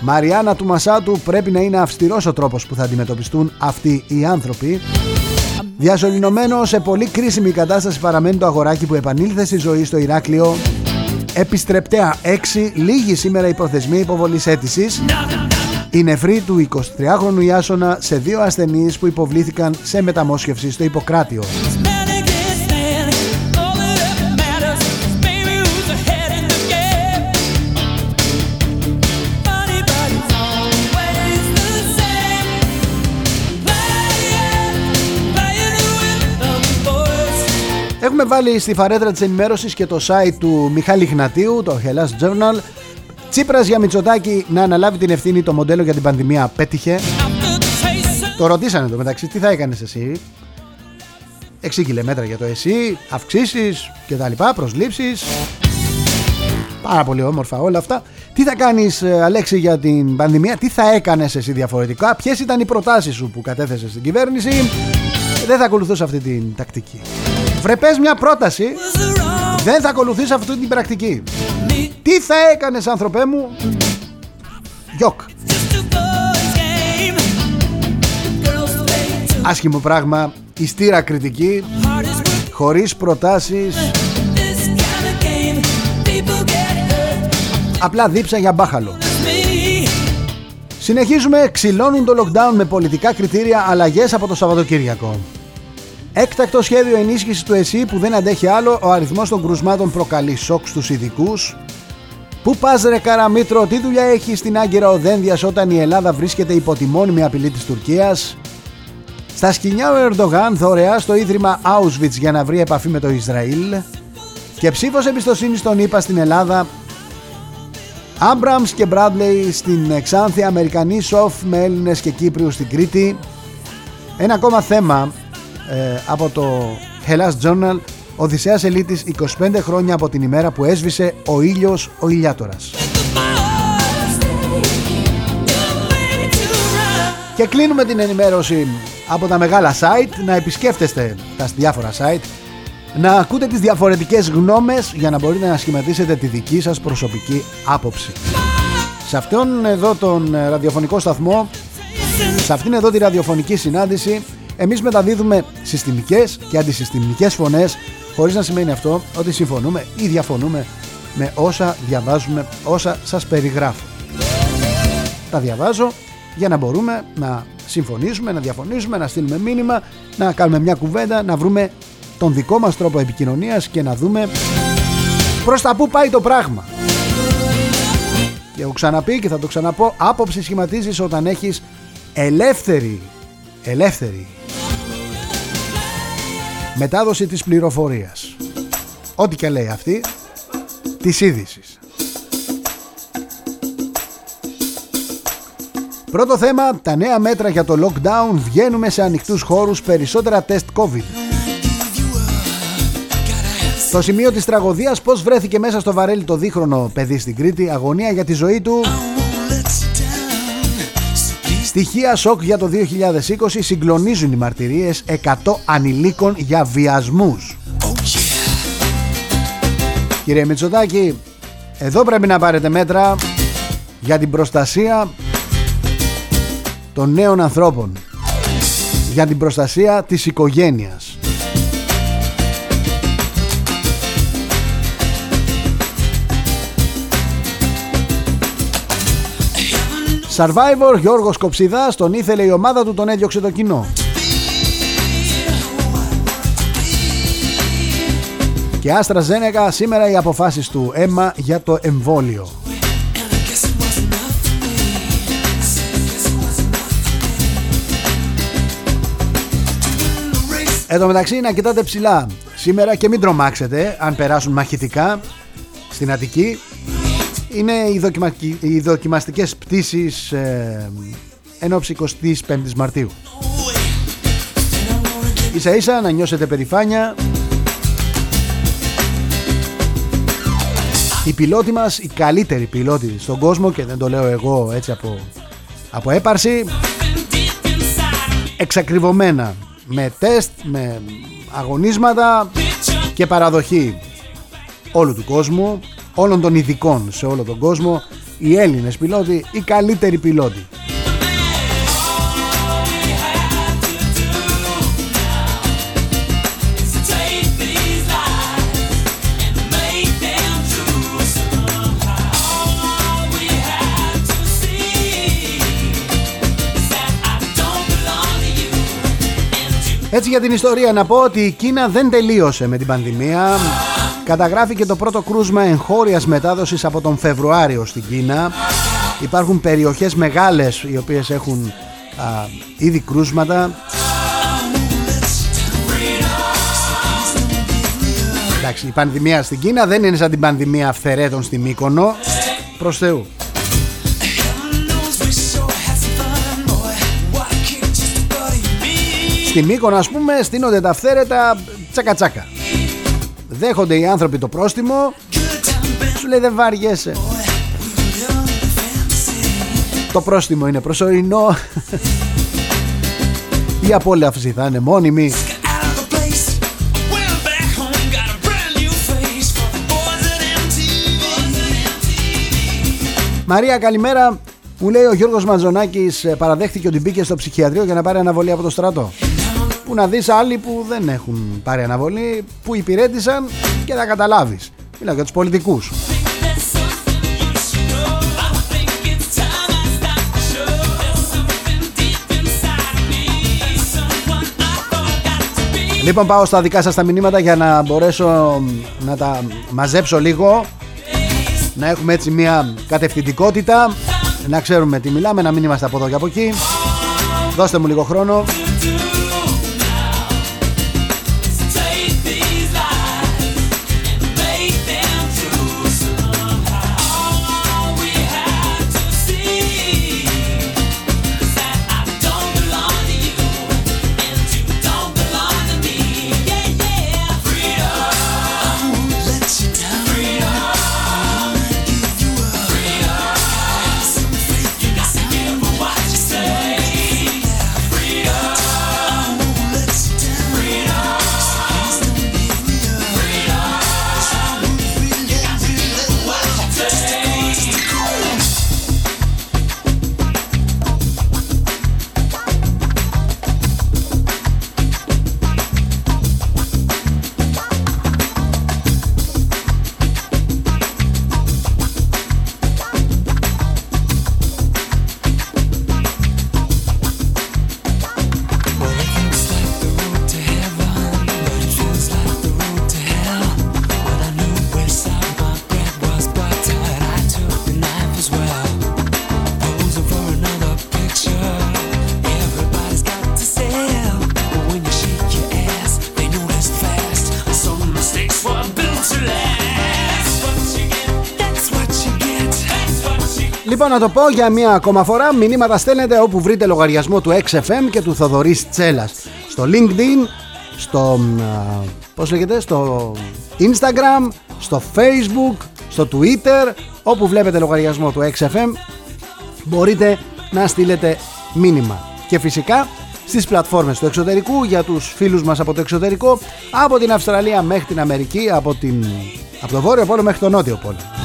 Μαριάννα του Μασάτου πρέπει να είναι αυστηρός ο τρόπος που θα αντιμετωπιστούν αυτοί οι άνθρωποι. Διασωληνωμένο σε πολύ κρίσιμη κατάσταση παραμένει το αγοράκι που επανήλθε στη ζωή στο Ηράκλειο. Επιστρεπτέα 6, λίγη σήμερα η προθεσμία υποβολής αίτησης. Η νεφρή του 23χρονου Ιάσονα σε δύο ασθενείς που υποβλήθηκαν σε μεταμόσχευση στο Ιπποκράτιο. Έχουμε βάλει στη φαρέτρα της ενημέρωσης και το site του Μιχάλη Γνατίου, το Hellas Journal. Τσίπρας για Μητσοτάκη να αναλάβει την ευθύνη το μοντέλο για την πανδημία πέτυχε. Το ρωτήσανε το μεταξύ, τι θα έκανες εσύ; 6 κιλομέτρα για το εσύ, αυξήσεις και τα λοιπά, προσλήψεις. Πάρα πολύ όμορφα όλα αυτά. Τι θα κάνεις ε, Αλέξη για την πανδημία, τι θα έκανες εσύ διαφορετικά, ποιες ήταν οι προτάσεις σου που κατέθεσες στην κυβέρνηση; Δεν θα ακολουθούσα αυτή την τακτική. Βρε πες μια πρόταση. Δεν θα ακολουθείς αυτή την πρακτική. Τι θα έκανες άνθρωπέ μου; Γιοκ Άσχημο πράγμα. Στείρα κριτική. Χωρίς προτάσεις. Απλά δίψα για μπάχαλο. Συνεχίζουμε, ξυλώνουν το lockdown με πολιτικά κριτήρια αλλαγές από το Σαββατοκύριακο. Έκτακτο σχέδιο ενίσχυσης του ΕΣΥ που δεν αντέχει άλλο, ο αριθμός των κρουσμάτων προκαλεί σοκ στους ειδικούς. Πού πας ρε Καραμήτρο, τι δουλειά έχεις στην Άγκυρα ο Δένδιας όταν η Ελλάδα βρίσκεται υπό τη μόνιμη απειλή της Τουρκίας; Στα σκηνιά ο Ερντογάν δωρεά στο ίδρυμα Auschwitz για να βρει επαφή με το Ισραήλ. Και ψήφος εμπιστοσύνη στον ΗΠΑ στην Ελλάδα Άμπραμς και Μπράντλεϊ στην Εξάνθεια, Αμερικανή Σοφ με Έλληνες και Κύπριους στην Κρήτη. Ένα ακόμα θέμα ε, από το Hellas Journal Οδυσσέας Ελίτης 25 χρόνια από την ημέρα που έσβησε ο ήλιος ο ηλιάτορας. Και κλείνουμε την ενημέρωση από τα μεγάλα site να επισκέφτεστε τα διάφορα site να ακούτε τις διαφορετικές γνώμες για να μπορείτε να σχηματίσετε τη δική σας προσωπική άποψη. Σε αυτόν εδώ τον ραδιοφωνικό σταθμό, σε αυτήν εδώ τη ραδιοφωνική συνάντηση, εμείς μεταδίδουμε συστημικές και αντισυστημικές φωνές, χωρίς να σημαίνει αυτό ότι συμφωνούμε ή διαφωνούμε με όσα διαβάζουμε, όσα σας περιγράφω. Τα διαβάζω για να μπορούμε να συμφωνήσουμε, να διαφωνήσουμε, να στείλουμε μήνυμα, να κάνουμε μια κουβέντα, να βρούμε τον δικό μας τρόπο επικοινωνίας και να δούμε προς τα πού πάει το πράγμα. Και έχω ξαναπεί και θα το ξαναπώ, άποψη σχηματίζεις όταν έχεις ελεύθερη, ελεύθερη μετάδοση της πληροφορίας. Ό,τι και λέει αυτή, της είδησης. Πρώτο θέμα, τα νέα μέτρα για το lockdown βγαίνουμε σε ανοιχτούς χώρους περισσότερα τεστ COVID. Στο σημείο της τραγωδίας πώς βρέθηκε μέσα στο βαρέλι το δίχρονο παιδί στην Κρήτη, αγωνία για τη ζωή του. Στοιχεία σοκ για το 2020 συγκλονίζουν οι μαρτυρίες 100 ανηλίκων για βιασμούς. Κύριε Μητσοτάκη, εδώ πρέπει να πάρετε μέτρα για την προστασία των νέων ανθρώπων για την προστασία της οικογένειας Survivor Γιώργος Κοψιδάς τον ήθελε η ομάδα του τον έδιωξε το κοινό. Και Άστρα Ζένεκα σήμερα οι αποφάσεις του αίμα για το εμβόλιο. Εν τω μεταξύ να κοιτάτε ψηλά. Σήμερα και μην τρομάξετε αν περάσουν μαχητικά στην Αττική. Είναι οι, δοκιμα... οι δοκιμαστικές πτήσεις ε, ενόψη 25ης Μαρτίου. Ίσα ίσα να νιώσετε περηφάνεια. Οι πιλότοι μας, οι καλύτεροι πιλότοι στον κόσμο και δεν το λέω εγώ έτσι από, από έπαρση εξακριβωμένα με τεστ, με αγωνίσματα και παραδοχή όλου του κόσμου, όλων των ειδικών σε όλο τον κόσμο, οι Έλληνες πιλότοι, οι καλύτεροι πιλότοι. Έτσι για την ιστορία να πω ότι η Κίνα δεν τελείωσε με την πανδημία. Καταγράφει και το πρώτο κρούσμα εγχώριας μετάδοσης από τον Φεβρουάριο στην Κίνα. Υπάρχουν περιοχές μεγάλες οι οποίες έχουν α, ήδη κρούσματα. Εντάξει, η πανδημία στην Κίνα δεν είναι σαν την πανδημία αυθερέτων στη Μύκονο. Προς Θεού. Στη Μύκονο ας πούμε στείνονται τα αυθαίρετα τσακα τσακα Δέχονται οι άνθρωποι το πρόστιμο. Σου λέει δεν βαριέσαι Το πρόστιμο είναι προσωρινό. Η απόλαυση θα είναι μόνιμη Μαρία καλημέρα. Μου λέει ο Γιώργος Ματζονάκης παραδέχτηκε ότι μπήκε στο ψυχιατρίο για να πάρει αναβολή από το στρατό που να δεις άλλοι που δεν έχουν πάρει αναβολή, που υπηρέτησαν και θα καταλάβεις. Μιλάω για τους πολιτικούς. Λοιπόν πάω στα δικά σας τα μηνύματα για να μπορέσω να τα μαζέψω λίγο Να έχουμε έτσι μια κατευθυντικότητα Να ξέρουμε τι μιλάμε, να μην είμαστε από εδώ και από εκεί Δώστε μου λίγο χρόνο το πω για μία ακόμα φορά. Μηνύματα στέλνετε όπου βρείτε λογαριασμό του XFM και του Θοδωρής Τσέλας. Στο LinkedIn, στο. Πώς λέγεται, στο Instagram, στο Facebook, στο Twitter. Όπου βλέπετε λογαριασμό του XFM, μπορείτε να στείλετε μήνυμα. Και φυσικά στις πλατφόρμες του εξωτερικού για τους φίλους μας από το εξωτερικό από την Αυστραλία μέχρι την Αμερική από, την, από το βόρειο πόλο μέχρι το νότιο πόλο.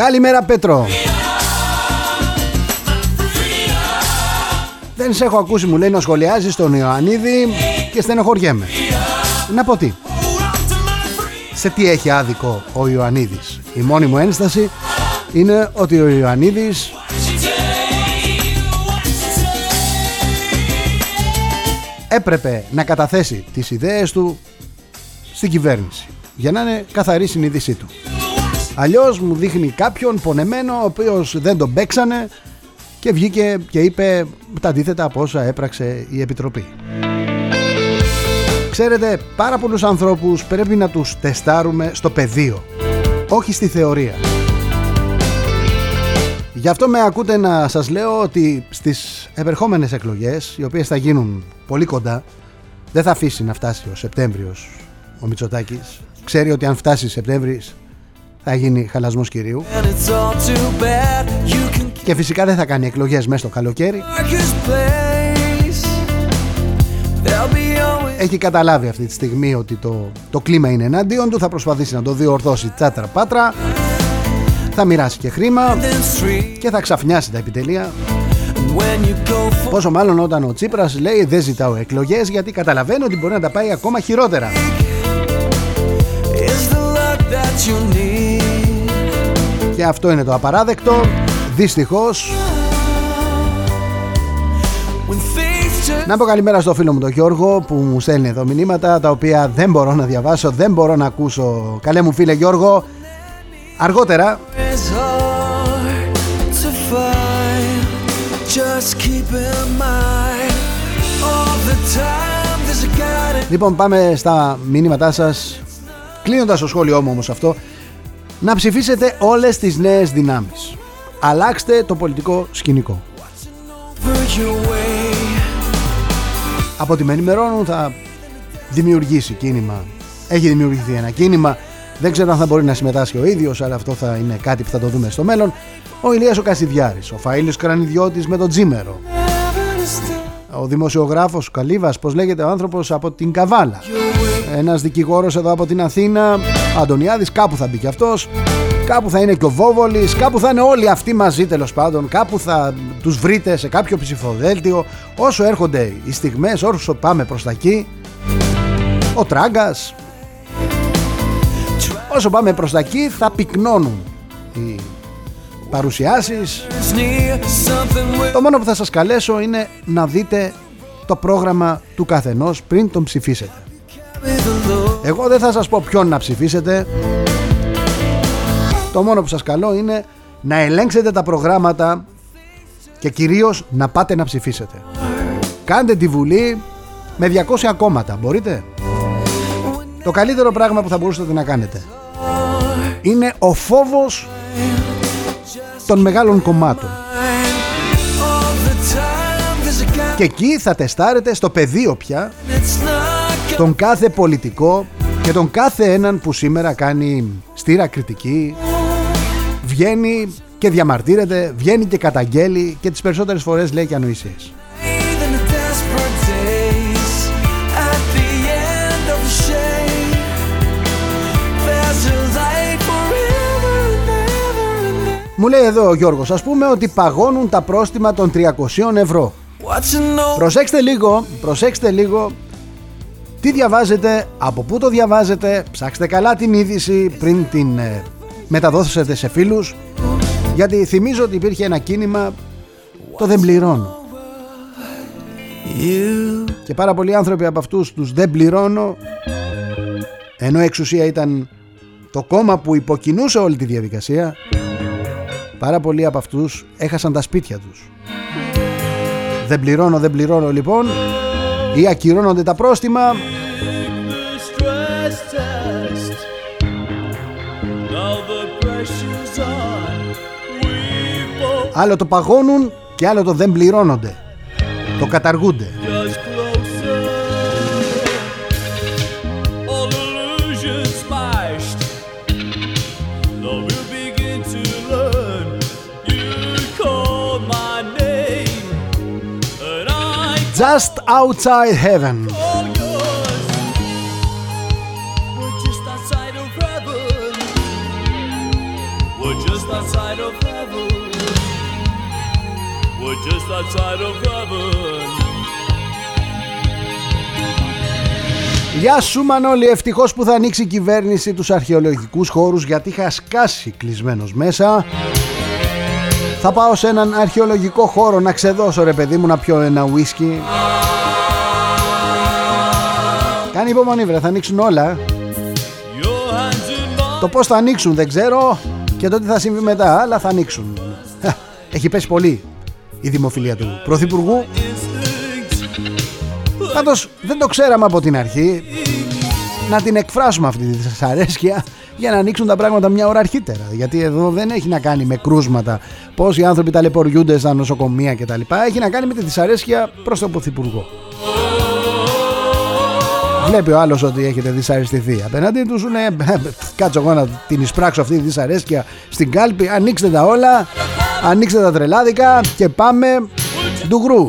Καλημέρα Πέτρο. Δεν σε έχω ακούσει μου λέει να σχολιάζεις τον Ιωαννίδη και στενοχωριέμαι. Να πω τι. Σε τι έχει άδικο ο Ιωαννίδης. Η μόνη μου ένσταση είναι ότι ο Ιωαννίδης έπρεπε να καταθέσει τις ιδέες του στην κυβέρνηση για να είναι καθαρή συνείδησή του. Αλλιώς μου δείχνει κάποιον πονεμένο ο οποίος δεν τον παίξανε και βγήκε και είπε τα αντίθετα από όσα έπραξε η Επιτροπή. Ξέρετε, πάρα πολλούς ανθρώπους πρέπει να τους τεστάρουμε στο πεδίο, όχι στη θεωρία. Γι' αυτό με ακούτε να σας λέω ότι στις επερχόμενες εκλογές, οι οποίες θα γίνουν πολύ κοντά, δεν θα αφήσει να φτάσει ο Σεπτέμβριος ο Μητσοτάκης. Ξέρει ότι αν φτάσει Σεπτέμβρης θα γίνει χαλασμός κυρίου. Και φυσικά δεν θα κάνει εκλογές μέσα στο καλοκαίρι. Έχει καταλάβει αυτή τη στιγμή ότι το, το κλίμα είναι εναντίον του, θα προσπαθήσει να το διορθώσει τσάτρα πάτρα, θα μοιράσει και χρήμα και θα ξαφνιάσει τα επιτελεία. Πόσο μάλλον όταν ο Τσίπρας λέει δεν ζητάω εκλογές γιατί καταλαβαίνω ότι μπορεί να τα πάει ακόμα χειρότερα. Και αυτό είναι το απαράδεκτο Δυστυχώς Να πω καλημέρα στο φίλο μου τον Γιώργο που μου στέλνει εδώ μηνύματα τα οποία δεν μπορώ να διαβάσω, δεν μπορώ να ακούσω. Καλέ μου φίλε Γιώργο, αργότερα. Λοιπόν πάμε στα μηνύματά σας Κλείνοντας το σχόλιο μου όμως αυτό Να ψηφίσετε όλες τις νέες δυνάμεις Αλλάξτε το πολιτικό σκηνικό. Από ό,τι με ενημερώνουν θα δημιουργήσει κίνημα. Έχει δημιουργηθεί ένα κίνημα. Δεν ξέρω αν θα μπορεί να συμμετάσχει ο ίδιος, αλλά αυτό θα είναι κάτι που θα το δούμε στο μέλλον. Ο Ηλίας ο Κασιδιάρης, ο Φαΐλιος Κρανιδιώτης με τον Τζίμερο. Ο δημοσιογράφος ο Καλύβας, πώς λέγεται ο άνθρωπος από την Καβάλα. Ένας δικηγόρος εδώ από την Αθήνα, Αντωνιάδης, κάπου θα μπει και αυτός κάπου θα είναι και ο Βόβολης, κάπου θα είναι όλοι αυτοί μαζί τέλος πάντων, κάπου θα τους βρείτε σε κάποιο ψηφοδέλτιο, όσο έρχονται οι στιγμές, όσο πάμε προς τα εκεί, ο Τράγκας, όσο πάμε προς τα εκεί θα πυκνώνουν οι παρουσιάσεις. Το μόνο που θα σας καλέσω είναι να δείτε το πρόγραμμα του καθενός πριν τον ψηφίσετε. Εγώ δεν θα σας πω ποιον να ψηφίσετε το μόνο που σας καλώ είναι να ελέγξετε τα προγράμματα και κυρίως να πάτε να ψηφίσετε. Κάντε τη Βουλή με 200 κόμματα. Μπορείτε; Το καλύτερο πράγμα που θα μπορούσατε να κάνετε είναι ο φόβος των μεγάλων κομμάτων. Και εκεί θα τεστάρετε στο πεδίο πια τον κάθε πολιτικό και τον κάθε έναν που σήμερα κάνει στήρα κριτική βγαίνει και διαμαρτύρεται, βγαίνει και καταγγέλει και τις περισσότερες φορές λέει και ανοησίες. Μου λέει εδώ ο Γιώργος, ας πούμε ότι παγώνουν τα πρόστιμα των 300 ευρώ. Προσέξτε λίγο, προσέξτε λίγο τι διαβάζετε, από πού το διαβάζετε, ψάξτε καλά την είδηση πριν την ε, μεταδώσετε σε φίλους. Γιατί θυμίζω ότι υπήρχε ένα κίνημα το δεν πληρώνω και πάρα πολλοί άνθρωποι από αυτούς τους δεν πληρώνω ενώ εξουσία ήταν το κόμμα που υποκινούσε όλη τη διαδικασία πάρα πολλοί από αυτούς έχασαν τα σπίτια τους. Δεν πληρώνω, δεν πληρώνω λοιπόν ή ακυρώνονται τα πρόστιμα. Άλλο το παγώνουν και άλλο το δεν πληρώνονται. Το καταργούνται Just outside heaven. Γεια σου Μανώλη, ευτυχώς που θα ανοίξει η κυβέρνηση τους αρχαιολογικούς χώρους γιατί είχα σκάσει κλεισμένος μέσα θα πάω σε έναν αρχαιολογικό χώρο να ξεδώσω ρε παιδί μου να πιω ένα ουίσκι Κάνει υπομονή βρε θα ανοίξουν όλα Το πως θα ανοίξουν δεν ξέρω Και το τι θα συμβεί μετά Αλλά θα ανοίξουν. Έχει πέσει πολύ η δημοφιλία του Πρωθυπουργού. Πάντως δεν το ξέραμε από την αρχή Να την εκφράσουμε αυτή τη δυσαρέσκεια για να ανοίξουν τα πράγματα μια ώρα αρχίτερα. Γιατί εδώ δεν έχει να κάνει με κρούσματα, πώς οι άνθρωποι ταλαιπωριούνται στα νοσοκομεία κτλ. Έχει να κάνει με τη δυσαρέσκεια προς τον Πρωθυπουργό. Βλέπει ο άλλος ότι έχετε δυσαρεστηθεί. Απέναντί τους είναι κάτσω εγώ να την εισπράξω αυτή τη δυσαρέσκεια στην κάλπη. Ανοίξτε τα όλα, ανοίξτε τα τρελάδικα και πάμε ντουγρού.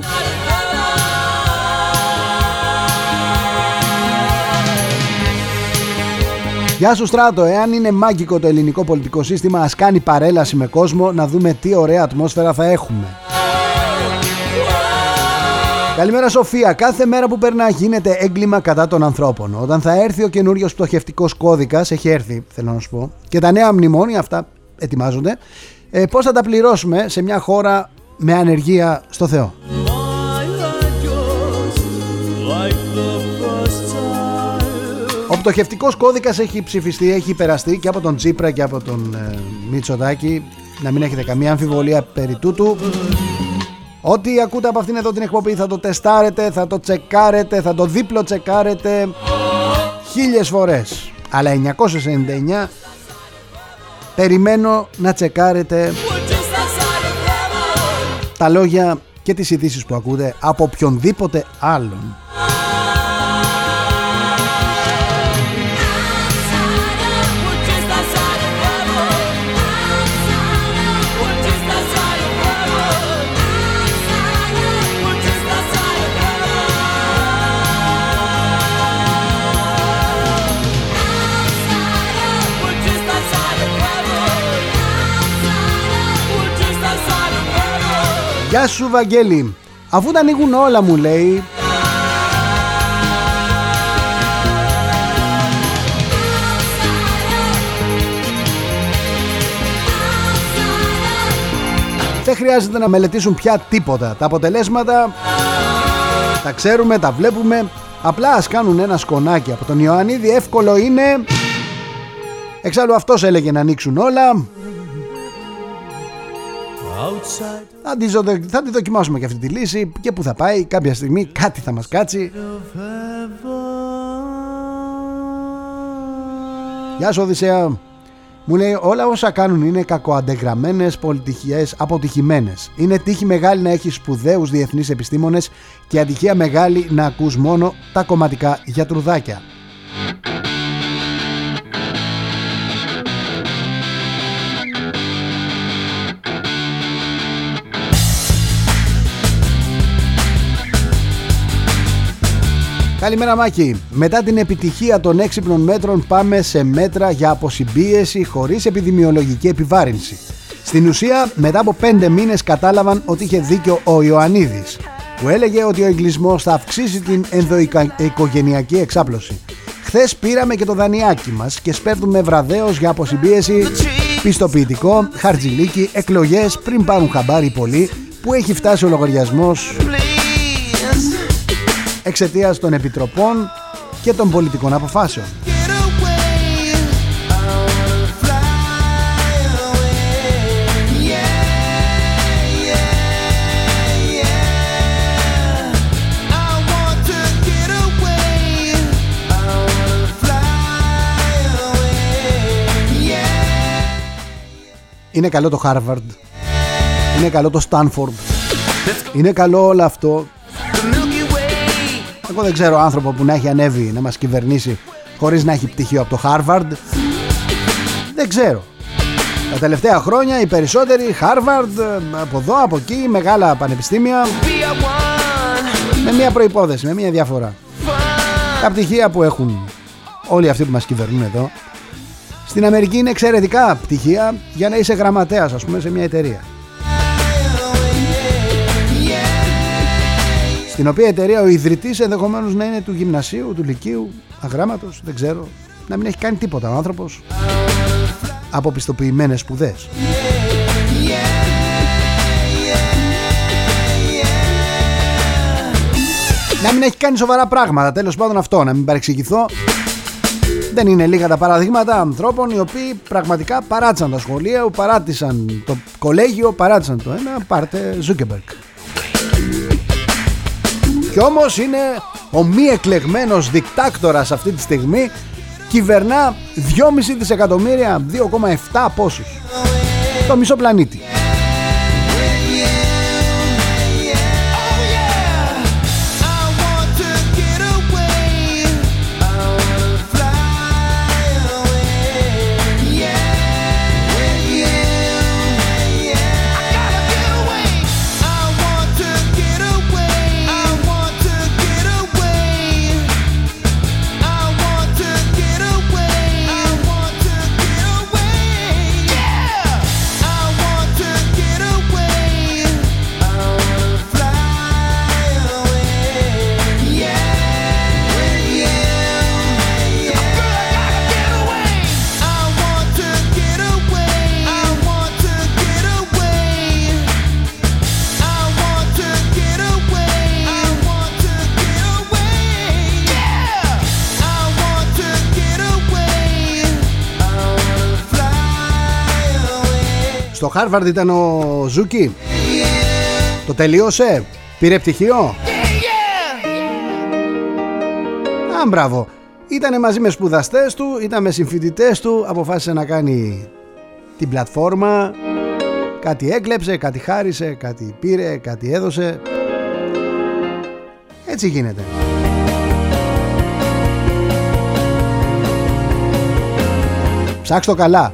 Γεια σου Στράτο, εάν είναι μάγκικο το ελληνικό πολιτικό σύστημα ας κάνει παρέλαση με κόσμο να δούμε τι ωραία ατμόσφαιρα θα έχουμε. Καλημέρα Σοφία. Κάθε μέρα που περνά γίνεται έγκλημα κατά των ανθρώπων. Όταν θα έρθει ο καινούριος πτωχευτικός κώδικας, έχει έρθει, θέλω να σου πω, και τα νέα μνημόνια, αυτά ετοιμάζονται, ε, πώς θα τα πληρώσουμε σε μια χώρα με ανεργία στο Θεό; Ο πτωχευτικός κώδικας έχει ψηφιστεί, έχει περαστεί και από τον Τσίπρα και από τον ε, Μητσοτάκη. Να μην έχετε καμία αμφιβολία περί τούτου. Ό,τι ακούτε από αυτήν εδώ την εκπομπή θα το τεστάρετε, θα το τσεκάρετε, θα το δίπλο τσεκάρετε χίλιες φορές. Αλλά 999 περιμένω να τσεκάρετε τα λόγια και τις ειδήσεις που ακούτε από οποιονδήποτε άλλον. Γεια σου Βαγγέλη. Αφού τα ανοίγουν όλα μου λέει. Δεν χρειάζεται να μελετήσουν πια τίποτα. Τα αποτελέσματα Τα ξέρουμε, τα βλέπουμε. Απλά ας κάνουν ένα σκονάκι από τον Ιωαννίδη. Εύκολο είναι. Εξάλλου αυτός έλεγε να ανοίξουν όλα θα τη, θα τη δοκιμάσουμε και αυτή τη λύση και που θα πάει κάποια στιγμή κάτι θα μας κάτσει Γεια σου Οδυσσέα μου λέει όλα όσα κάνουν είναι κακοαντεγραμμένες, πολιτικές, αποτυχημένες. Είναι τύχη μεγάλη να έχεις σπουδαίους διεθνείς επιστήμονες και ατυχία μεγάλη να ακούς μόνο τα κομματικά γιατρουδάκια. Καλημέρα Μάκη. Μετά την επιτυχία των έξυπνων μέτρων πάμε σε μέτρα για αποσυμπίεση χωρίς επιδημιολογική επιβάρυνση. Στην ουσία μετά από πέντε μήνες κατάλαβαν ότι είχε δίκιο ο Ιωαννίδης που έλεγε ότι ο εγκλισμός θα αυξήσει την ενδοοικογενειακή εξάπλωση. Χθες πήραμε και το δανειάκι μας και σπέρνουμε βραδέως για αποσυμπίεση πιστοποιητικό, χαρτζιλίκι, εκλογές πριν πάρουν χαμπάρι πολύ που έχει φτάσει ο λογαριασμός εξαιτίας των επιτροπών και των πολιτικών αποφάσεων. Είναι καλό το Harvard. Είναι καλό το Stanford. Είναι καλό όλο αυτό εγώ δεν ξέρω άνθρωπο που να έχει ανέβει να μας κυβερνήσει χωρίς να έχει πτυχίο από το Harvard. Δεν ξέρω. Τα τελευταία χρόνια οι περισσότεροι Harvard, από εδώ, από εκεί, μεγάλα πανεπιστήμια με μια προϋπόθεση, με μια διαφορά. Τα πτυχία που έχουν όλοι αυτοί που μας κυβερνούν εδώ στην Αμερική είναι εξαιρετικά πτυχία για να είσαι γραμματέας ας πούμε σε μια εταιρεία. Στην οποία εταιρεία ο ιδρυτής ενδεχομένως να είναι του γυμνασίου, του λυκείου, αγράμματος, δεν ξέρω, να μην έχει κάνει τίποτα ο άνθρωπος από πιστοποιημένες σπουδές. Να μην έχει κάνει σοβαρά πράγματα, τέλος πάντων αυτό, να μην παρεξηγηθώ. Δεν είναι λίγα τα παραδείγματα ανθρώπων οι οποίοι πραγματικά παράτησαν τα σχολεία, παράτησαν το κολέγιο, παράτησαν το ένα, πάρτε Ζούκερμπεργκ. Και όμως είναι ο μη εκλεγμένος δικτάτορας αυτή τη στιγμή κυβερνά 2,5 δισεκατομμύρια, 2,7 πόσους. Το μισό πλανήτη. Στο Harvard ήταν ο Ζούκι Το τελείωσε. Πήρε πτυχίο. Α, μπράβο. Ήτανε μαζί με σπουδαστές του Ήταν με συμφοιτητές του Αποφάσισε να κάνει την πλατφόρμα. Κάτι έκλεψε, κάτι χάρισε Κάτι πήρε, κάτι έδωσε. Έτσι γίνεται. Ψάξτε το καλά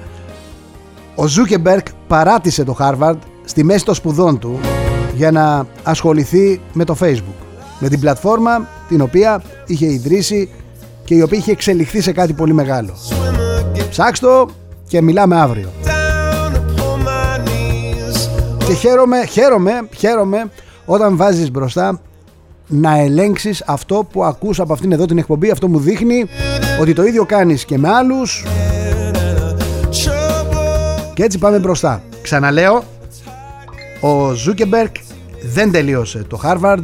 ο Ζούκερμπεργκ παράτησε το Harvard στη μέση των σπουδών του για να ασχοληθεί με το Facebook. Με την πλατφόρμα την οποία είχε ιδρύσει και η οποία είχε εξελιχθεί σε κάτι πολύ μεγάλο. Ψάξτε το και μιλάμε αύριο. Και χαίρομαι, χαίρομαι, χαίρομαι όταν βάζεις μπροστά να ελέγξεις αυτό που ακούς από αυτήν εδώ την εκπομπή. Αυτό μου δείχνει ότι το ίδιο κάνεις και με άλλους και έτσι πάμε μπροστά. Ξαναλέω, ο Ζούκερμπεργκ δεν τελείωσε το Harvard,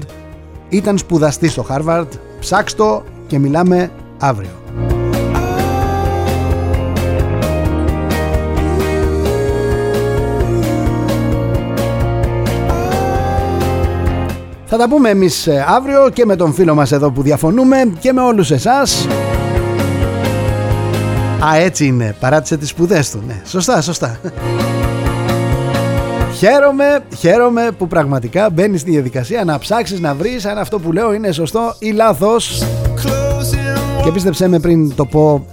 ήταν σπουδαστής στο Harvard, ψάξτο και μιλάμε αύριο. Θα τα πούμε εμείς ε, αύριο και με τον φίλο μας εδώ που διαφωνούμε και με όλους εσάς. Α, έτσι είναι. Παράτησε τις σπουδές του. Ναι, σωστά, σωστά. Χαίρομαι, χαίρομαι που πραγματικά μπαίνεις στη διαδικασία να ψάξεις να βρεις αν αυτό που λέω είναι σωστό ή λάθος. Και πίστεψέ με πριν το πω,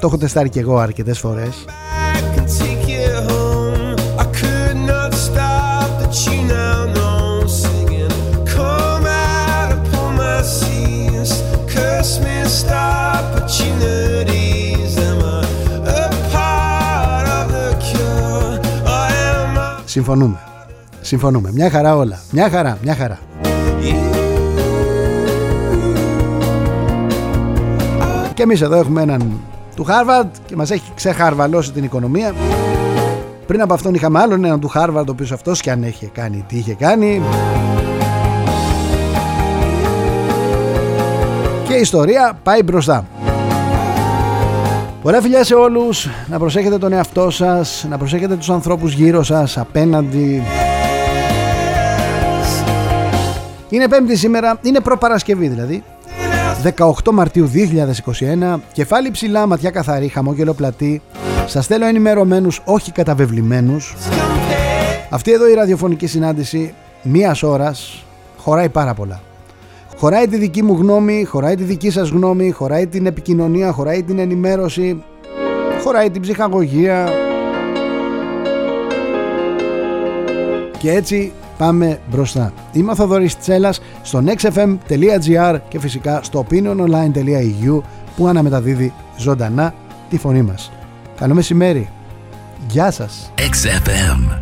το έχω τεστάρει και εγώ αρκετές φορές. Συμφωνούμε. Συμφωνούμε. Μια χαρά όλα. Μια χαρά, μια χαρά. Και εμείς εδώ έχουμε έναν του Χάρβαρντ και μας έχει ξεχαρβαλώσει την οικονομία. Πριν από αυτόν είχαμε άλλον έναν του Χάρβαρντ ο οποίος αυτός και αν έχει κάνει τι είχε κάνει. Και η ιστορία πάει μπροστά. Ωραία φιλιά σε όλους, να προσέχετε τον εαυτό σας, να προσέχετε τους ανθρώπους γύρω σας, απέναντι. Είναι πέμπτη σήμερα, είναι προπαρασκευή δηλαδή. 18 Μαρτίου 2021 Κεφάλι ψηλά, ματιά καθαρή, χαμόγελο πλατή Σας στέλνω ενημερωμένους, όχι καταβεβλημένους Αυτή εδώ η ραδιοφωνική συνάντηση Μίας ώρας Χωράει πάρα πολλά Χωράει τη δική μου γνώμη, χωράει τη δική σας γνώμη Χωράει την επικοινωνία, χωράει την ενημέρωση Χωράει την ψυχαγωγία Και έτσι πάμε μπροστά. Είμαι ο Θοδωρής Τσέλας στο nextfm.gr και φυσικά στο opiniononline.eu που αναμεταδίδει ζωντανά τη φωνή μας. Καλό μεσημέρι. Γεια σας. XFM.